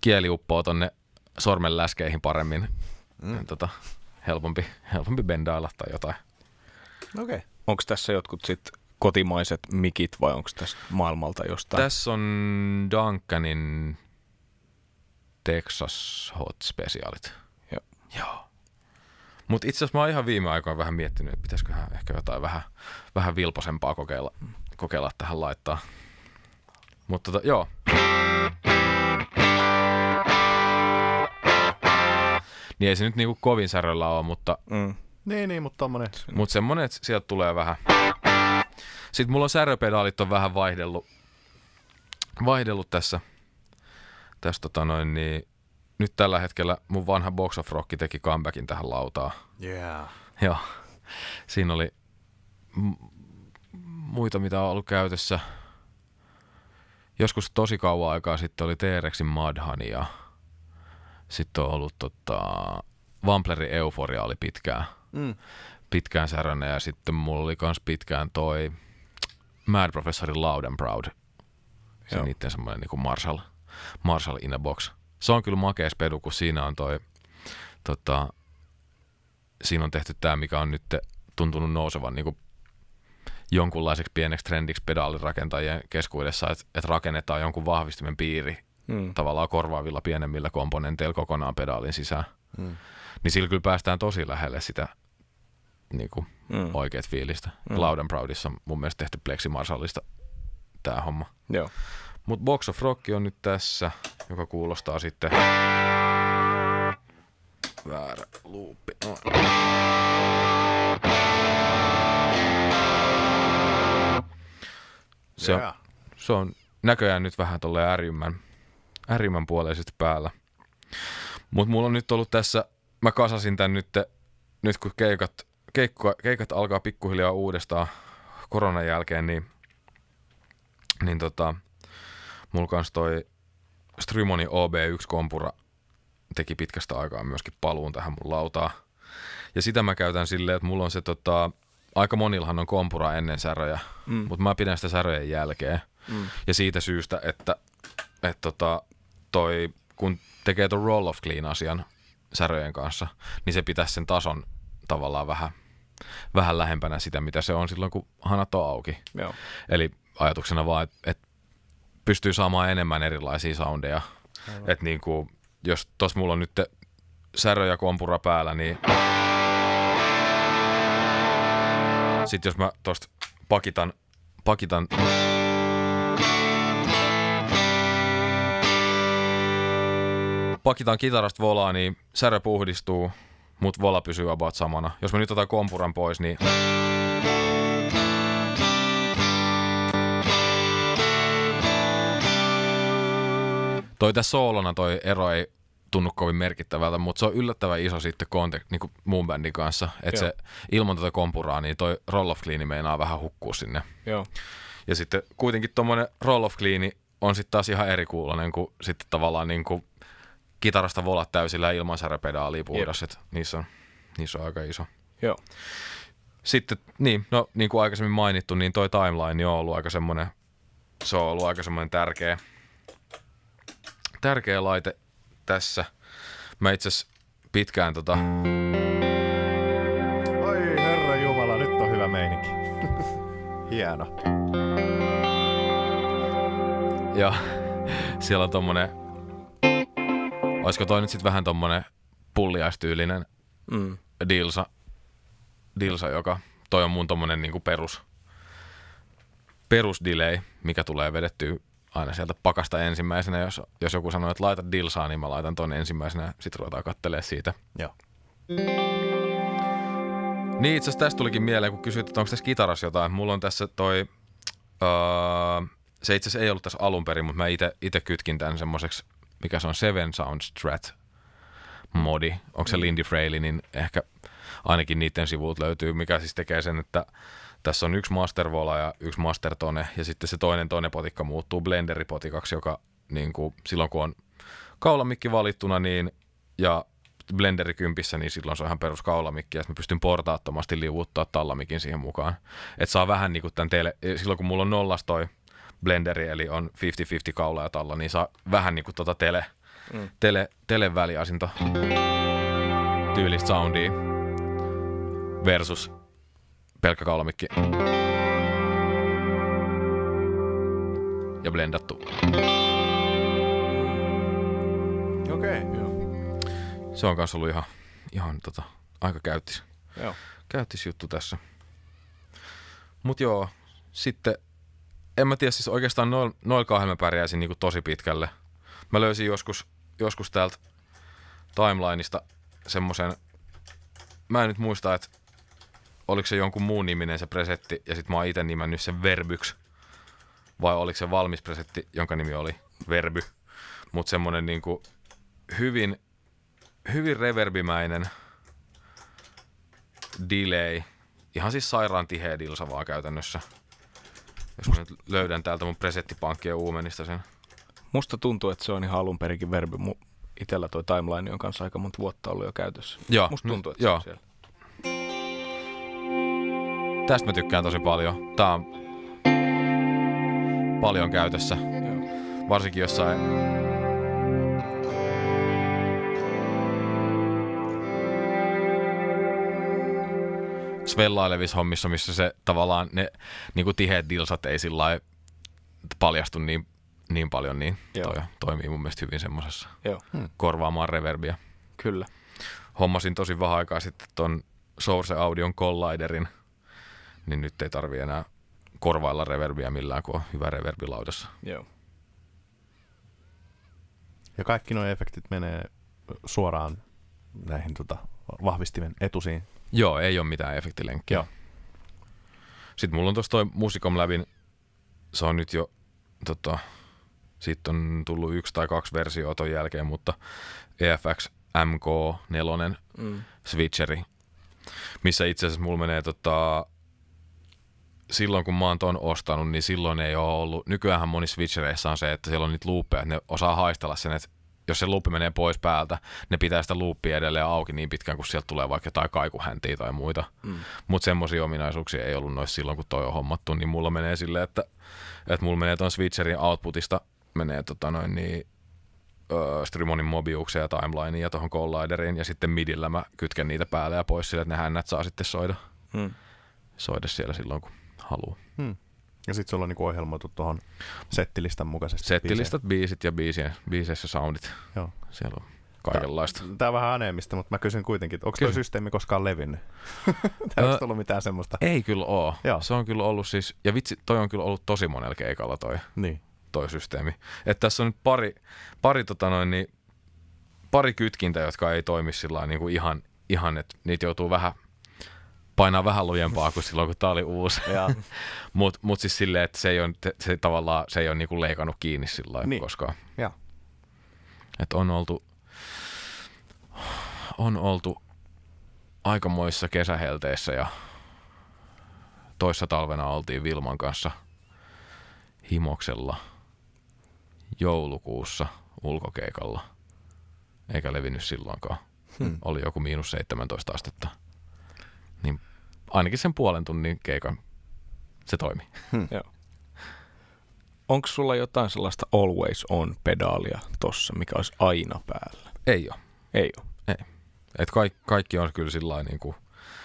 kieli uppoo tonne sormen läskeihin paremmin. Mm. Tota, helpompi, helpompi bendailla tai jotain. Okei. Okay. Onko tässä jotkut sit kotimaiset mikit vai onko tässä maailmalta jostain? Tässä on Duncanin Texas Hot Specialit. Joo. Joo. Mutta itse asiassa mä oon ihan viime aikoina vähän miettinyt, että pitäisiköhän ehkä jotain vähän, vähän vilposempaa kokeilla, kokeilla tähän laittaa. Mutta tota, joo. Niin ei se nyt niinku kovin säröllä ole, mutta, Mm. Niin, niin, mutta tommonen. mutta semmonen, että sieltä tulee vähän. Sitten mulla on säröpedaalit on vähän vaihdellut, vaihdellut tässä. Tässä tota noin, niin nyt tällä hetkellä mun vanha Box of Rock teki comebackin tähän lautaan. Yeah. Joo. Siinä oli m- muita, mitä on ollut käytössä. Joskus tosi kauan aikaa sitten oli T-Rexin Madhani ja sitten on ollut tota, Wamplerin Euphoria oli pitkään, Mm. pitkään särönä ja sitten mulla oli kans pitkään toi Mad Professorin Loud and Proud. Se Joo. on niitten semmoinen niinku Marshall, Marshall in a box. Se on kyllä makea spedu, kun siinä on toi tota, siinä on tehty tämä, mikä on nyt tuntunut nousevan niin kuin jonkunlaiseksi pieneksi trendiksi pedaalirakentajien keskuudessa, että, että rakennetaan jonkun vahvistimen piiri Mm. tavallaan korvaavilla pienemmillä komponenteilla kokonaan pedaalin sisään. Mm. Niin sillä kyllä päästään tosi lähelle sitä niin kuin Mm. oikeat fiilistä. Mm. Loud and Proudissa on mun mielestä tehty Plexi Marshallista tämä homma. Joo. Mutta Box of Rock on nyt tässä, joka kuulostaa sitten... Väärä luuppi. No. Se on, Yeah. se on näköjään nyt vähän tolle ärimmän, ärimmän puoleisesti päällä. Mutta mulla on nyt ollut tässä, mä kasasin tän nyt, nyt kun keikat, keikka, keikat alkaa pikkuhiljaa uudestaan koronan jälkeen, niin, niin tota, mulla kans toi Strymoni OB1-kompura teki pitkästä aikaa myöskin paluun tähän mun lautaan. Ja sitä mä käytän silleen, että mulla on se tota, aika monillahan on kompura ennen säröjä, Mm. mutta mä pidän sitä säröjen jälkeen. Mm. Ja siitä syystä, että, että tota, toi, kun tekee ton roll of clean asian säröjen kanssa, niin se pitäisi sen tason tavallaan vähän, vähän lähempänä sitä, mitä se on silloin, kun hanat on auki. Joo. Eli ajatuksena vaan, että et pystyy saamaan enemmän erilaisia soundeja. Että niinku, jos tos mulla on nyt särö ja kompura päällä, niin sitten jos mä tosta pakitan, pakitan pakitaan kitarasta volaa, niin särö puhdistuu, mutta vola pysyy about samana. Jos mä nyt otan kompuran pois, niin toi tässä soolona toi ero ei tunnu kovin merkittävältä, mutta se on yllättävän iso sitten kontek, niin muun bändin kanssa. Että se ilman tätä kompuraa, niin toi roll of clean meinaa vähän hukkua sinne. Joo. Ja sitten kuitenkin tuommoinen roll of clean on sitten taas ihan eri kuulonen kuin sitten tavallaan niin kuin kitarasta volat täysillä ilman säröpedaalia puhdas. Et niissä, on, niissä on aika iso. Joo. Sitten, niin, no niin kuin aikaisemmin mainittu, niin toi timeline on ollut aika semmoinen, se on ollut aika semmoinen tärkeä, tärkeä laite tässä. Mä itse asiassa pitkään tota, Oi herra jumala, nyt on hyvä meininki. Hieno. ja siellä on tommonen, olisiko toi nyt sitten vähän tommonen pulliaistyylinen Mm. Dilsa, Dilsa, joka toi on mun tommonen niinku perus, perus delay, mikä tulee vedettyä aina sieltä pakasta ensimmäisenä. Jos, jos joku sanoo, että laita Dilsaa, niin mä laitan ton ensimmäisenä, sit ruvetaan kattelee siitä. Joo. Niin itse asiassa tästä tulikin mieleen, kun kysyit, että onko tässä kitarassa jotain. Mulla on tässä toi, öö, se itse asiassa ei ollut tässä alun perin, mutta mä itse kytkin tämän semmoiseksi mikä se on, Seven Sound Strat modi. Onko se Lindy Fraley, niin ehkä ainakin niiden sivuilta löytyy, mikä siis tekee sen, että tässä on yksi master vola ja yksi master tone, ja sitten se toinen tone potikka muuttuu blenderipotikaksi, joka niin kuin, silloin kun on kaulamikki valittuna, niin ja blenderi kympissä, niin silloin se on ihan perus kaulamikki, ja mä pystyn portaattomasti liuuttaa tallamikin siihen mukaan. Että saa vähän niin kuin tämän teille, silloin kun mulla on nollas toi blenderi, eli on 50-50 kaula ja talla, niin saa vähän niin kuin tota tele, mm. tele, televäliasinta tyylistä soundia versus pelkkä kaulamikki. Ja blendattu. Okei. Okay. Se on kanssa ollut ihan, ihan tota, aika käyttis, Joo. käyttis juttu tässä. Mut joo, sitten en mä tiedä, siis oikeastaan noilla noil kahdella mä pärjäisin niin tosi pitkälle. Mä löysin joskus, joskus täältä timelineista semmoisen, mä en nyt muista, että oliko se jonkun muun niminen se presetti ja sitten mä oon itse nimennyt sen Verbyks. Vai oliko se valmis presetti, jonka nimi oli Verby. Mutta semmonen niinku hyvin, hyvin reverbimäinen delay. Ihan siis sairaan tiheä dilsa vaan käytännössä. Jos mä nyt löydän täältä mun presettipankkien uumenista sen. Musta tuntuu, että se on ihan alun perinkin verbi. Mu- itellä toi timeline on kanssa aika monta vuotta ollut jo käytössä. Joo, Musta tuntuu, että joo. se on siellä. Tästä mä tykkään tosi paljon. Tää on paljon käytössä. Joo. Varsinkin jossain svellailevissa hommissa, missä se tavallaan ne niinku tiheät dilsat ei sillä lailla paljastu niin, niin paljon, niin Joo. toi toimii mun mielestä hyvin semmosessa Joo, korvaamaan reverbiä. kyllä. Hommasin tosi vähän aikaa sitten ton Source Audion Colliderin, niin nyt ei tarvi enää korvailla reverbiä millään, kun on hyvä reverbi laudassa. Joo. Ja kaikki nuo efektit menee suoraan näihin tota, vahvistimen etusiin. Joo, ei ole mitään efektilenkkiä. Joo. Sitten mulla on tuossa toi Musicom Labin, se on nyt jo, tota, siitä on tullut yksi tai kaksi versioa ton jälkeen, mutta EFX MK4 Mm. switcheri, missä itse asiassa mulla menee tota, silloin kun mä oon ton ostanut, niin silloin ei ole ollut, nykyäänhän moni switchereissa on se, että siellä on niitä loopeja, että ne osaa haistella sen, että jos se loopi menee pois päältä, ne pitää sitä loopia edelleen auki niin pitkään, kun sieltä tulee vaikka jotain kaikuhäntiä tai muita. Mm. Mutta semmoisia ominaisuuksia ei ollut noissa silloin, kun toi on hommattu, niin mulla menee silleen, että, että mulla menee ton switcherin outputista menee tota noin niin, ö, Strimonin Mobiukseen ja Timelineen ja tuohon Collideriin ja sitten midillä mä kytken niitä päälle ja pois sille, että ne hännät saa sitten soida, Mm. soida siellä silloin, kun haluaa. Hmm. Ja sitten sulla on niinku ohjelmoitu tuohon settilistan mukaisesti. Settilistat, biisit ja biisien, biiseissä soundit. Joo. Siellä on kaikenlaista. Tämä on vähän aneemista, mutta mä kysyn kuitenkin, että onko tuo systeemi koskaan levinnyt? Ö, Onko tullut mitään semmoista? Ei kyllä oo. Joo. Se on kyllä ollut siis, ja vitsi, toi on kyllä ollut tosi monella keikalla toi. Niin. toi systeemi. Että tässä on nyt pari, pari, tota noin, niin, pari kytkintä, jotka ei toimi sillä niin kuin ihan, ihan, että niitä joutuu vähän painaa vähän lujempaa kuin silloin, kun tää oli uusi. Mutta mut siis silleen, että se ei ole, se tavallaan, se ei ole niinku leikannut kiinni sillä lailla Niin. koskaan. ja. Että on oltu, on oltu aikamoissa kesähelteissä ja toissa talvena oltiin Vilman kanssa himoksella joulukuussa ulkokeikalla. Eikä levinnyt silloinkaan. Hmm. Oli joku miinus 17 astetta. Niin ainakin sen puolen tunnin keikan se toimi. Joo. Onko sulla jotain sellaista always on pedaalia tossa, mikä olisi aina päällä? Ei ole. Ei ole. Et kaikki, kaikki on kyllä sillä niin kuin,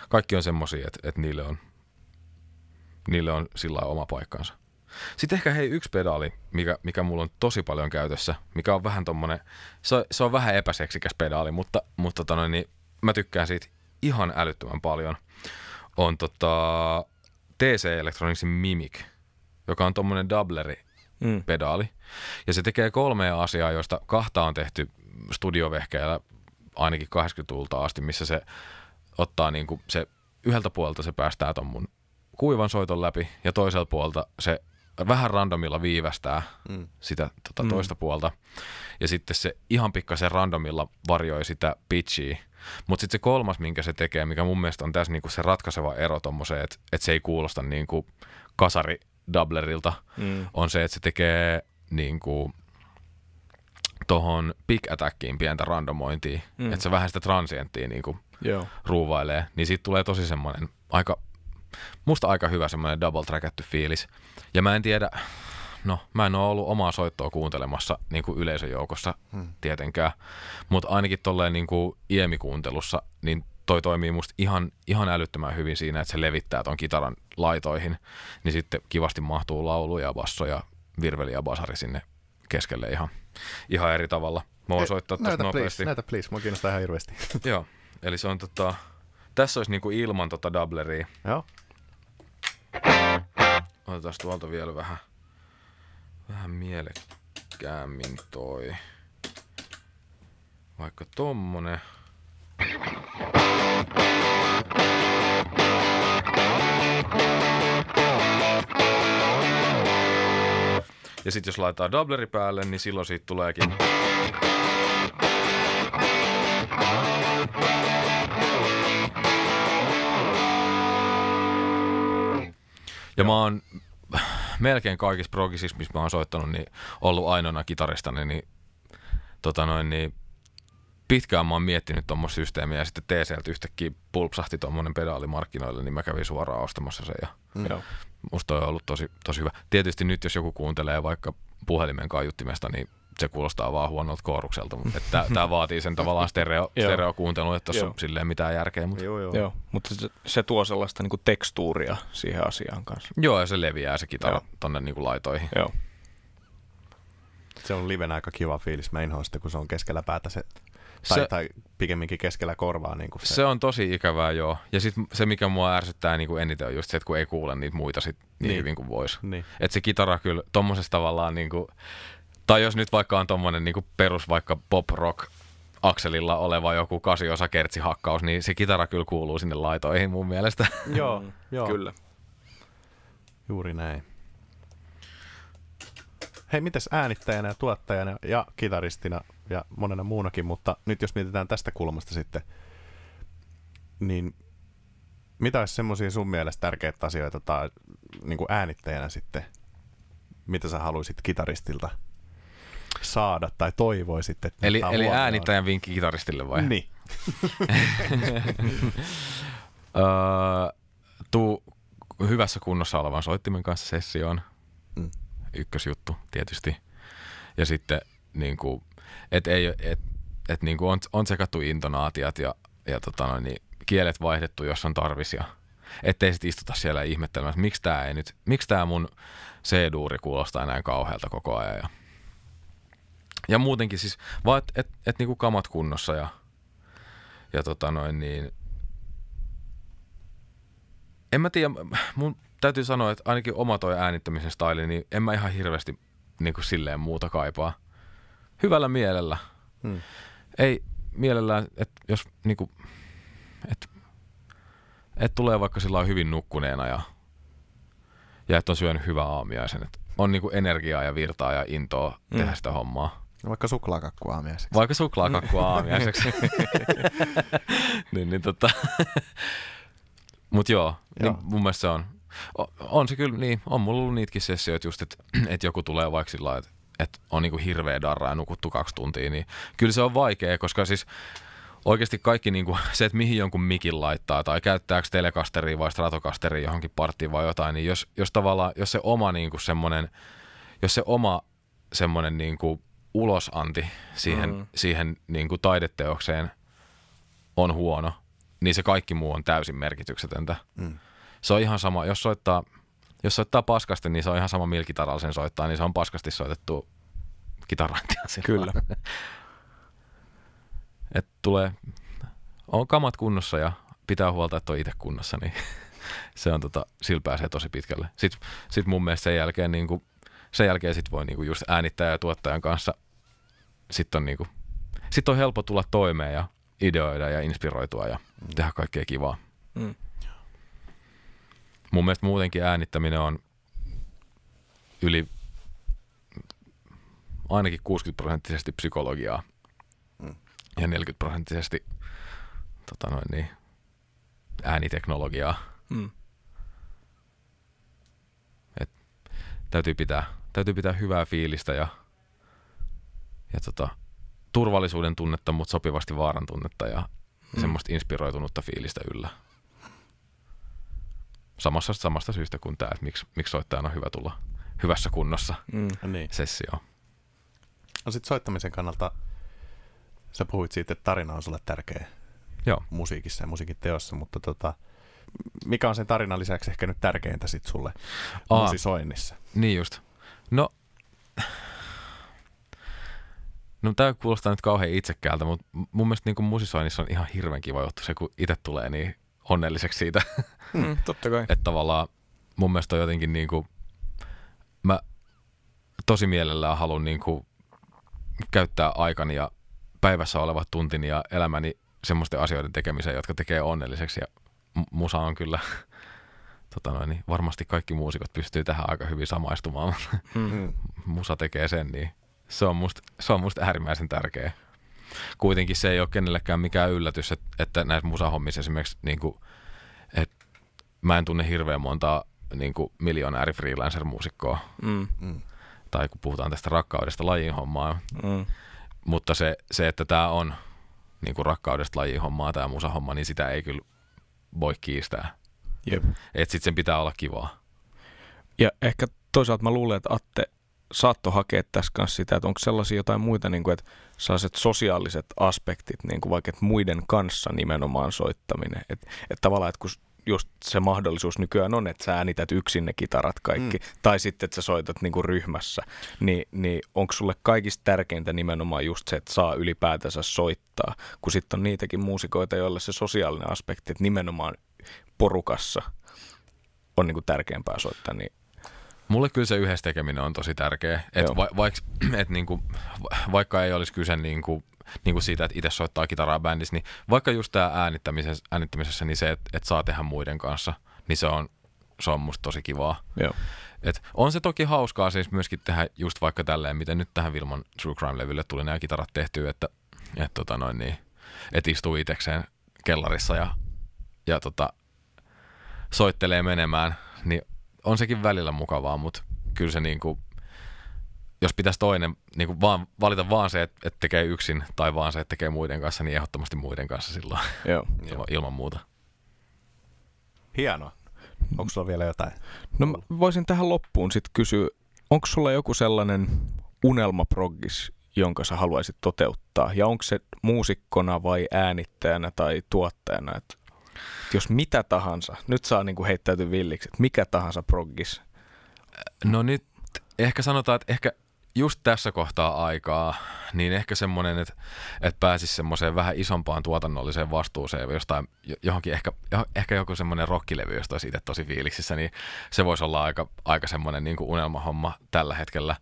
kaikki on semmosia, että, että niille on, niille on sillä oma paikkansa. Sitten ehkä hei yksi pedaali, mikä, mikä mulla on tosi paljon käytössä, mikä on vähän tommonen, se, on- se on vähän epäseksikäs pedaali, mutta, mutta tota noin, niin mä tykkään siitä ihan älyttömän paljon. On tota TC Electronicsin Mimic, joka on tommonen doubleri Mm. pedaali. Ja se tekee kolmea asiaa, joista kahta on tehty studiovehkeillä ainakin 80-luvulta asti, missä se ottaa niin kuin se yhdeltä puolelta se päästää ton mun kuivan soiton läpi ja toiselta puolelta se vähän randomilla viivästää Mm. sitä tota, Mm. toista puolta. Ja sitten se ihan pikkasen randomilla varjoi sitä pitchiä. Mutta sitten se kolmas, minkä se tekee, mikä mun mielestä on tässä niinku se ratkaiseva ero tommoseen, että et se ei kuulosta niinku kasari doublerilta, Mm. on se, että se tekee niinku tohon pick attackiin pientä randomointia, Mm. mm. että se vähän sitä transienttia niinku Joo. ruuvailee, niin siitä tulee tosi semmoinen aika, musta aika hyvä semmoinen double trackatty fiilis. Ja mä en tiedä, no mä en ole ollut omaa soittoa kuuntelemassa niin kuin yleisöjoukossa Hmm. tietenkään, mutta ainakin tolleen niin kuin iemikuuntelussa, niin toi toimii musta ihan, ihan älyttömän hyvin siinä, että se levittää ton kitaran laitoihin, niin sitten kivasti mahtuu laulu ja basso ja virveli ja basari sinne keskelle ihan, ihan eri tavalla. Mä voin Hei, soittaa tästä näytä nopeasti. please, näytä please, mua kiinnostaa ihan hirveästi. Joo, eli se on tota, tässä olisi niinku ilman tota doubleria. Joo. Otetaan tuolta vielä vähän, vähän mielekkäämmin toi. Vaikka tommonen. Ja sitten jos laitetaan doubleri päälle, niin silloin siitä tuleekin Ja mä oon melkein kaikissa progisissa, missä mä oon soittanut, niin ollut ainoana kitaristani, niin, tota noin, niin pitkään mä oon miettinyt tuommoista systeemiä ja sitten TCLtä yhtäkkiä pulpsahti tuommoinen pedaali markkinoille, niin mä kävin suoraan ostamassa sen ja Mm. Musta toi on ollut tosi, tosi hyvä. Tietysti nyt jos joku kuuntelee vaikka puhelimen kaiuttimesta, niin se kuulostaa vaan huonolta koorukselta, mutta että tää vaatii sen tavallaan stereo, stereokuuntelun, että tuossa on silleen mitään järkeä. Mutta... Joo, joo. Joo, mutta se, se tuo sellaista niinku tekstuuria siihen asiaan kanssa. Joo, ja se leviää se kitara Joo. tonne niinku laitoihin. Joo. Se on livenä aika kiva fiilis. Mä inhoan sitä, kun se on keskellä päätä se, tai, Se- tai pikemminkin keskellä korvaa. Niin kuin se. Se on tosi ikävää, joo. Ja sitten se, mikä mua ärsyttää niin kuin eniten, on just se, että kun ei kuule niitä muita sit niin, Niin. niin. hyvin kuin voisi. Niin. Että se kitara kyllä tommosessa tavallaan, niin kuin, tai jos nyt vaikka on tommonen niin perus vaikka pop rock akselilla oleva joku kasiosa kertsihakkaus, niin se kitara kyllä kuuluu sinne laitoihin mun mielestä. Joo, Mm, joo. Kyllä. Juuri näin. Hei, mitäs äänittäjänä ja tuottajana ja kitaristina ja monena muunakin, mutta nyt jos mietitään tästä kulmasta sitten, niin mitä olisi semmoisia sun mielestä tärkeitä asioita tai niin kuin äänittäjänä sitten, mitä sä haluaisit kitaristilta saada tai toivoisit, että eli eli äänittäjän vinkki kitaristille vai? Niin. Öö, tuu hyvässä kunnossa olevan soittimen kanssa sessioon. Mm. Ykkösjuttu tietysti. Ja sitten niin kuin, et ei, et, et niin kuin on, on sekattu intonaatiot ja, ja tota noin, niin kielet vaihdettu, jos on tarvis. Ja, ettei sit istuta siellä ihmettelemään, että miksi tämä ei nyt, miksi tämä mun C-duuri kuulostaa näin kauhealta koko ajan. Ja, ja muutenkin siis vaan, että et, et niinku kamat kunnossa ja, ja tota noin niin, en mä tiedä, mun täytyy sanoa, että ainakin oma toi äänittämisen staili, niin en mä ihan hirveästi niin kuin silleen muuta kaipaa. Hyvällä mielellä. Hmm. Ei mielellään, että jos niin kuin, että et tulee vaikka sillä hyvin nukkuneena ja, ja että on syönyt hyvän aamiaisen. Että on niin kuin energiaa ja virtaa ja intoa Mm. tehdä sitä hommaa. Vaikka suklaakakku aamiaiseksi. Vaikka suklaakakkua aamiaiseksi. niin, niin tota. Mut joo, niin Joo. mun mielestä se on. o- On se kyllä, niin, on mulla ollut niitäkin sessioita just, että et joku tulee vaikka sillä että et on niinku hirveä darra ja nukuttu kaksi tuntia, niin kyllä se on vaikea, koska siis oikeasti kaikki niinku, se, että mihin jonkun mikin laittaa tai käyttääkö telekasteria vai stratokasteria johonkin parttiin vai jotain, niin jos, jos tavallaan, jos se oma niinku semmoinen, jos se oma semmoinen niinku ulosanti siihen, Mm. siihen niinku taideteokseen on huono, niin se kaikki muu on täysin merkityksetöntä. Mm. Se on ihan sama, jos soittaa, jos soittaa paskasti, niin se on ihan sama millä kitaralla sen soittaa, niin se on paskasti soitettu kitarointia. Kyllä. Et tulee, on kamat kunnossa ja pitää huolta, että on itse kunnossa, niin se on tota, sillä pääsee tosi pitkälle. Sitten sit mun mielestä sen jälkeen, niin kuin, sen jälkeen sit voi niin kuin just äänittäjän ja tuottajan kanssa, sitten on, niin kuin, sit on helppo tulla toimeen ja ideoida ja inspiroitua ja tehdä kaikkea kivaa. Mm. Mun mielestä muutenkin äänittäminen on yli ainakin 60 prosenttisesti psykologiaa Mm. ja 40 prosenttisesti tota noin niin, ääniteknologiaa. Mm. Täytyy pitää, täytyy pitää hyvää fiilistä ja, ja tota, turvallisuuden tunnetta, mutta sopivasti vaaran tunnetta ja Mm. semmoista inspiroitunutta fiilistä yllä. Samassa, samasta syystä kuin tämä, että miksi, miksi soittajan on hyvä tulla hyvässä kunnossa Mm. Niin. sessioon. No sit soittamisen kannalta sä puhuit siitä, että tarina on sulle tärkeä Joo. musiikissa ja musiikin teossa, mutta tota, mikä on sen tarinan lisäksi ehkä nyt tärkeintä sit sulle Aa. musisoinnissa? Niin just. No, no tämä kuulostaa nyt kauhean itsekkäältä, mutta mun mielestä niin musisoinnissa on ihan hirveän kiva juttu se, kun itse tulee niin onnelliseksi siitä, Mm. Totta kai. että tavallaan mun mielestä on jotenkin niin kuin, mä tosi mielellään haluan niin kuin käyttää aikani ja päivässä olevat tuntini ja elämäni semmoisten asioiden tekemiseen, jotka tekee onnelliseksi ja mu- musa on kyllä tota noin, niin varmasti kaikki muusikot pystyy tähän aika hyvin samaistumaan, Mm. Mm. musa tekee sen, niin se on musta, se on musta äärimmäisen tärkeä. Kuitenkin se ei ole kenellekään mikään yllätys, että, että näissä musahommissa esimerkiksi, niin kuin, että mä en tunne hirveän montaa niin kuin miljonääri freelancer-muusikkoa, Mm. Mm. tai kun puhutaan tästä rakkaudesta lajin hommaa, Mm. mutta se, se että tämä on niin kuin rakkaudesta lajin hommaa, tämä musahomma, niin sitä ei kyllä voi kiistää. Jep. Että sitten sen pitää olla kivaa. Ja ehkä toisaalta mä luulen, että Atte saatto hakea tässä kanssa sitä, että onko sellaisia jotain muita, niin kuin, että sellaiset sosiaaliset aspektit, niin kuin vaikka että muiden kanssa nimenomaan soittaminen. Että että tavallaan, että kun just se mahdollisuus nykyään on, että sä äänität yksin ne kitarat kaikki, mm. tai sitten, että sä soitat niin kuin ryhmässä, niin, niin onko sulle kaikista tärkeintä nimenomaan just se, että saa ylipäätänsä soittaa, kun sitten on niitäkin muusikoita, joille se sosiaalinen aspekti, että nimenomaan porukassa on niin kuin tärkeämpää soittaa, niin Mulle kyllä se yhdessä tekeminen on tosi tärkeä. Et Joo. va, vaik, et niinku, va- vaikka ei olisi kyse niinku, niinku siitä, että itse soittaa kitaraa bändissä, niin vaikka just tämä äänittämisessä, äänittämisessä, niin se, että et saa tehdä muiden kanssa, niin se on, se on musta tosi kivaa. joo. Et on se toki hauskaa siis myöskin tehdä just vaikka tälleen, miten nyt tähän Vilman True Crime-levylle tuli nämä kitarat tehtyä, että et tota noin niin, et istuu itekseen kellarissa ja, ja tota, soittelee menemään, niin on sekin välillä mukavaa, mutta kyllä se niinku, jos pitäisi toinen niinku vaan, valita vaan se, että et tekee yksin tai vaan se, että tekee muiden kanssa, niin ehdottomasti muiden kanssa silloin Joo. ilman, ilman muuta. Hienoa. Onko sulla vielä jotain? No mä voisin tähän loppuun sitten kysyä, onko sulla joku sellainen unelmaproggis, jonka sä haluaisit toteuttaa? Ja onko se muusikkona vai äänittäjänä tai tuottajana? Et jos mitä tahansa, nyt saa niinku heittäytyä villiksi, että mikä tahansa proggis. No nyt ehkä sanotaan, että ehkä just tässä kohtaa aikaa, niin ehkä semmoinen, että, että pääsisi semmoiseen vähän isompaan tuotannolliseen vastuuseen jostain, johonkin ehkä, ehkä joku semmoinen rockilevy, josta olisi itse tosi fiiliksissä, niin se voisi olla aika, aika semmoinen niin unelmahomma tällä hetkellä.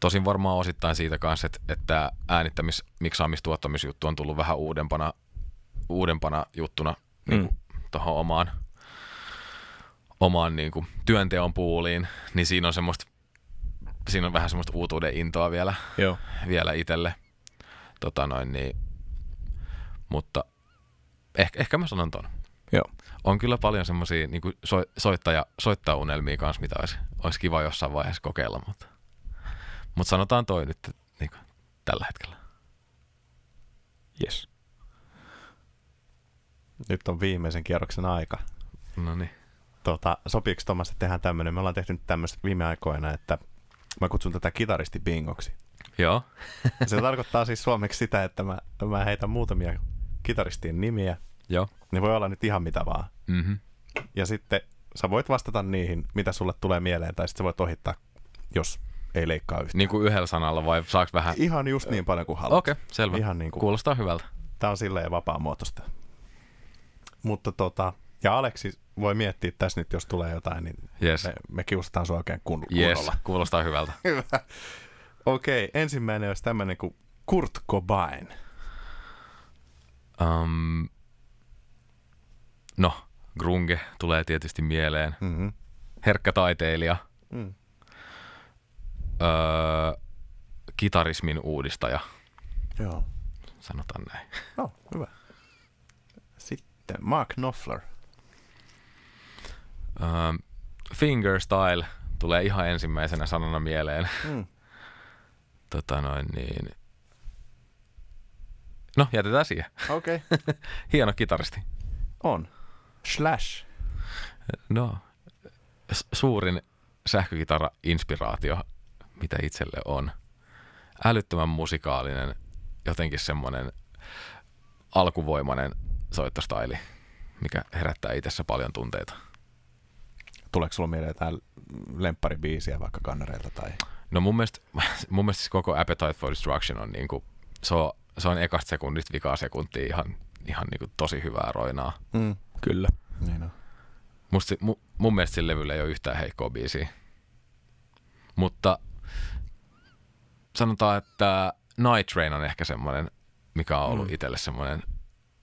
Tosin varmaan osittain siitä kanssa, että, että äänittämis-, miksaamis-, tuottamisjuttu on tullut vähän uudempana, uudempana juttuna niin kuin tuohon omaan, omaan niin kuin työnteon puuliin, niin siinä on semmoista siinä on vähän semmoista uutuuden intoa vielä, Joo. vielä itselle. Tota noin, niin, mutta ehkä, ehkä mä sanon ton. Joo. On kyllä paljon semmoisia niin so, soittaja, soittajaunelmia kanssa, mitä olisi, olisi kiva jossain vaiheessa kokeilla, mutta, mutta sanotaan toi nyt niin kuin, tällä hetkellä. Yes. Nyt on viimeisen kierroksen aika. No niin. Tota, sopiiko Tomas, että tehdään tämmöinen? Me ollaan tehty nyt tämmöistä viime aikoina, että mä kutsun tätä kitaristi bingoksi. Joo. Se tarkoittaa siis suomeksi sitä, että mä, mä heitän muutamia kitaristien nimiä. Joo. Ne voi olla nyt ihan mitä vaan. Mm-hmm. Ja sitten sä voit vastata niihin, mitä sulle tulee mieleen, tai sitten sä voit ohittaa, jos ei leikkaa yhtään. Niin kuin yhdellä sanalla vai saaks vähän? Ihan just niin paljon kuin haluat. Okei, okay, selvä. Ihan niin kuin, Kuulostaa hyvältä. tää on silleen vapaamuotoista. Mutta tota, ja Aleksi voi miettiä tässä nyt, jos tulee jotain, niin Yes. me, me kiusataan sua oikein kun, Yes, kunnolla. kuulostaa hyvältä. Hyvä. Okei, okay, ensimmäinen olisi tämmöinen kuin Kurt Cobain. Um, no, grunge tulee tietysti mieleen. Mm-hmm. Herkkä taiteilija. Mm. öö, kitarismin uudistaja, Joo. sanotaan näin. No, hyvä. Sitten Mark Knopfler. Öö, fingerstyle tulee ihan ensimmäisenä sanana mieleen. Mm. Tota noin niin. No, jätetään siihen. Okei. Okay. Hieno kitaristi. On. Slash. No, suurin sähkökitara-inspiraatio, mitä itselle on. Älyttömän musikaalinen, jotenkin semmoinen alkuvoimainen soittostaili, mikä herättää itsessä paljon tunteita. Tuleeko sulla mieleen jotain lempparibiisiä vaikka kannareilta tai... No mun mielestä, mun mielestä siis koko Appetite for Destruction on niinku, se on, se on ekasta sekunnista vikaa sekuntia ihan, ihan niinku tosi hyvää roinaa. Mm. Kyllä. Niin on. Musta, mu, mun mielestä sillä levyllä ei ole yhtään heikkoa biisiä. Mutta sanotaan, että Night Train on ehkä semmoinen, mikä on ollut mm. itselle semmoinen,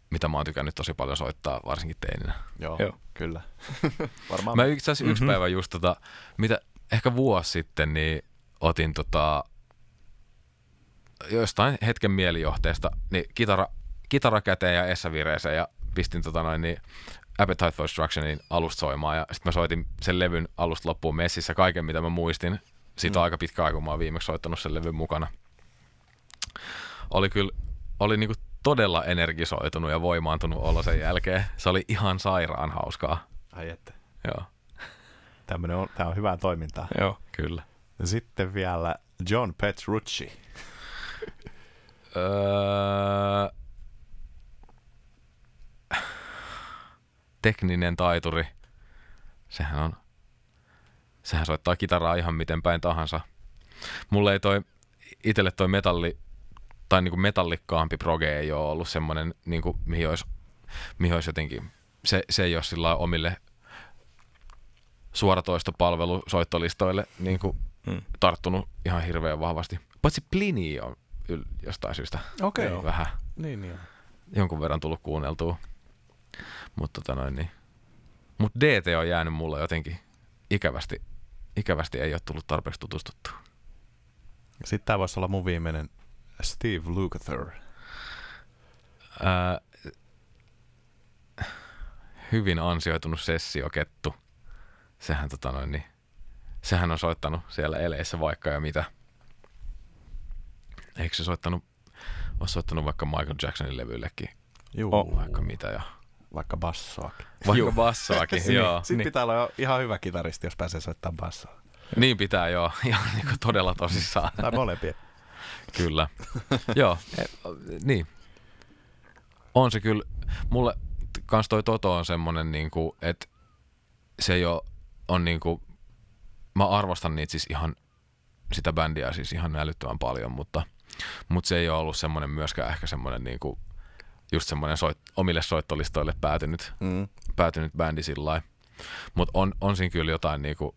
mitä mä oon tykännyt tosi paljon soittaa, varsinkin teininä. Joo, Joo. kyllä. Varmaan. Mä itse asiassa yksi Mhm. päivä just tota, mitä ehkä vuosi sitten, niin otin tota, jostain hetken mielijohteesta, niin kitara, kitara käteen ja Essa vireeseen ja pistin tota noin, niin Appetite for Destructionin alusta soimaan ja sitten mä soitin sen levyn alusta loppuun messissä kaiken, mitä mä muistin. Siitä Mm. aika pitkä aika, kun mä oon viimeksi soittanut sen levyn mukana. Oli kyllä, oli niinku todella energisoitunut ja voimaantunut olo sen jälkeen. Se oli ihan sairaan hauskaa. Ai että. Joo, Tämmönen on, tää on hyvää toimintaa. Joo. kyllä. Sitten vielä John Petrucci. Öö, tekninen taituri. Sehän on, sehän soittaa kitaraa ihan miten päin tahansa. Mulle ei toi, itelle toi metalli, tai niinku metallikkaampi proge ei ole ollut semmoinen, niinku, mihin, olisi, mihin olisi jotenkin, se, se ei ole sillä omille suoratoistopalvelu soittolistoille niinku, Mm. tarttunut ihan hirveän vahvasti. Paitsi Plini on yl- jostain syystä Okei. vähän Niin, niin. jonkun verran tullut kuunneltua. Mutta tota noin niin. Mut DT on jäänyt mulle jotenkin ikävästi, ikävästi ei ole tullut tarpeeksi tutustuttua. Sitten tää voisi olla mun viimeinen Steve Lukather. Ää, hyvin ansioitunut sessiokettu. Sehän, tota noin, niin, sehän on soittanut siellä eleissä vaikka ja mitä. Eikö se soittanut, ole soittanut vaikka Michael Jacksonin levyillekin Juu, Oh. vaikka mitä ja vaikka bassoakin. vaikka Juu. bassoakin, Niin, joo. Sitten Niin. pitää olla jo ihan hyvä kitaristi, jos pääsee soittamaan bassoa. Niin pitää joo, ihan niin kuin todella tosissaan. Tai molempia. Kyllä. Joo, e, niin. On se kyllä. Mulle kans toi Toto on semmonen niinku, että se ei oo, on niinku, mä arvostan niitä siis ihan, sitä bändiä siis ihan älyttömän paljon, mutta, mutta se ei ole ollut semmonen myöskään ehkä semmonen niinku, just semmonen soit, omille soittolistoille päätynyt, Mm. päätynyt bändi sillä Mutta on, on siinä kyllä jotain niinku,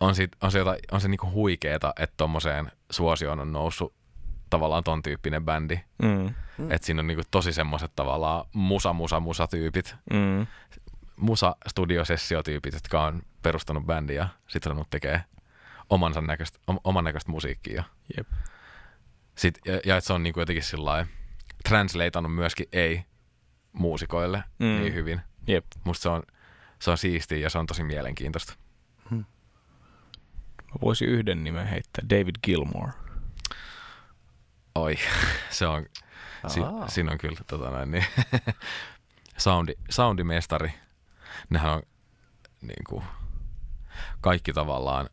on, sit, on se, jotain, on se niinku huikeeta, että tommoseen suosioon on noussut tavallaan ton tyyppinen bändi. Mm. Mm. Että siinä on niinku tosi semmoiset tavallaan musa, musa, musa tyypit, Mm. musa studiosessiotyypit, jotka on perustanut bändiä ja sitten ruvennut tekee omansa näköistä, om, oman näköistä musiikkia. Jep. Sit, ja, ja että se on niinku jotenkin sillä translateannut myöskin ei-muusikoille mm. niin hyvin. Jep. Musta se on, se on siistiä ja se on tosi mielenkiintoista. Mä voisin yhden nimen heittää. David Gilmore. Oi, se on, si, siinä on kyllä tota noin, niin, soundi, soundimestari. Nehän on niin kuin, kaikki tavallaan,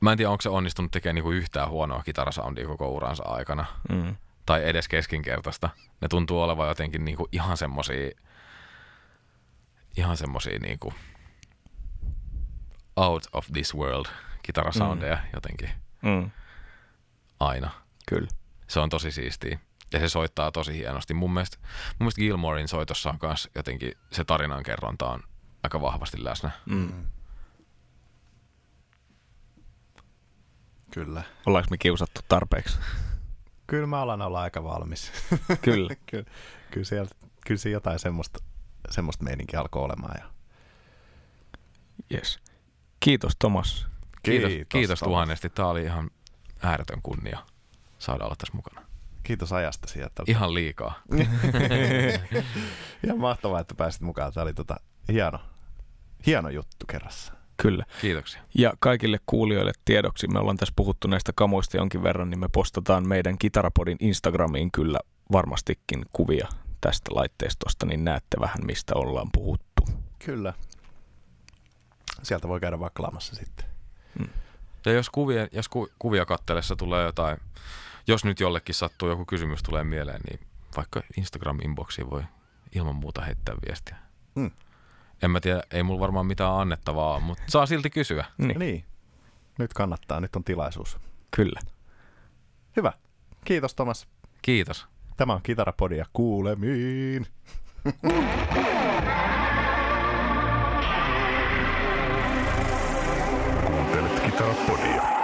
mä en tiedä onko se onnistunut tekemään niin kuin yhtään huonoa kitarasoundia koko uransa aikana. Mm. Tai edes keskinkertaista. Ne tuntuu olevan jotenkin niin kuin ihan semmosia, ihan semmosia niin kuin out of this world kitarasoundeja mm. jotenkin Mm. aina. Kyllä. Se on tosi siistiä. Ja se soittaa tosi hienosti. Mun mielestä, mun mielestä Gilmorein soitossa on myös jotenkin se tarinankerronta on aika vahvasti läsnä. Mm. Kyllä. Ollaanko me kiusattu tarpeeksi? Kyllä mä alan olla aika valmis. Kyllä. kyllä, kyllä, siellä, kyllä siinä jotain semmoista, semmoista meininkiä alkoi olemaan. Ja Yes. Kiitos Tomas. Kiitos, Kiitos, kiitos Thomas. tuhannesti. Tämä oli ihan ääretön kunnia saada olla tässä mukana. Kiitos ajasta sieltä. Ihan liikaa. Ihan mahtavaa, että pääsit mukaan. Tämä oli tota, hieno, hieno juttu kerrassa. Kyllä. Kiitoksia. Ja kaikille kuulijoille tiedoksi, me ollaan tässä puhuttu näistä kamoista jonkin verran, niin me postataan meidän Kitarapodin Instagramiin kyllä varmastikin kuvia tästä laitteistosta, niin näette vähän mistä ollaan puhuttu. Kyllä. Sieltä voi käydä vaklaamassa sitten. Ja jos kuvia, jos ku, kuvia kattelessa tulee jotain, jos nyt jollekin sattuu joku kysymys tulee mieleen, niin vaikka Instagram-inboxiin voi ilman muuta heittää viestiä. Mm. En mä tiedä, ei mulla varmaan mitään annettavaa, mutta saa silti kysyä. Niin, Niin. Nyt kannattaa, nyt on tilaisuus. kyllä. Hyvä. Kiitos Thomas. Kiitos. Tämä on Kitarapodi ja kuulemiin. Kuuntelet Kitarapodia.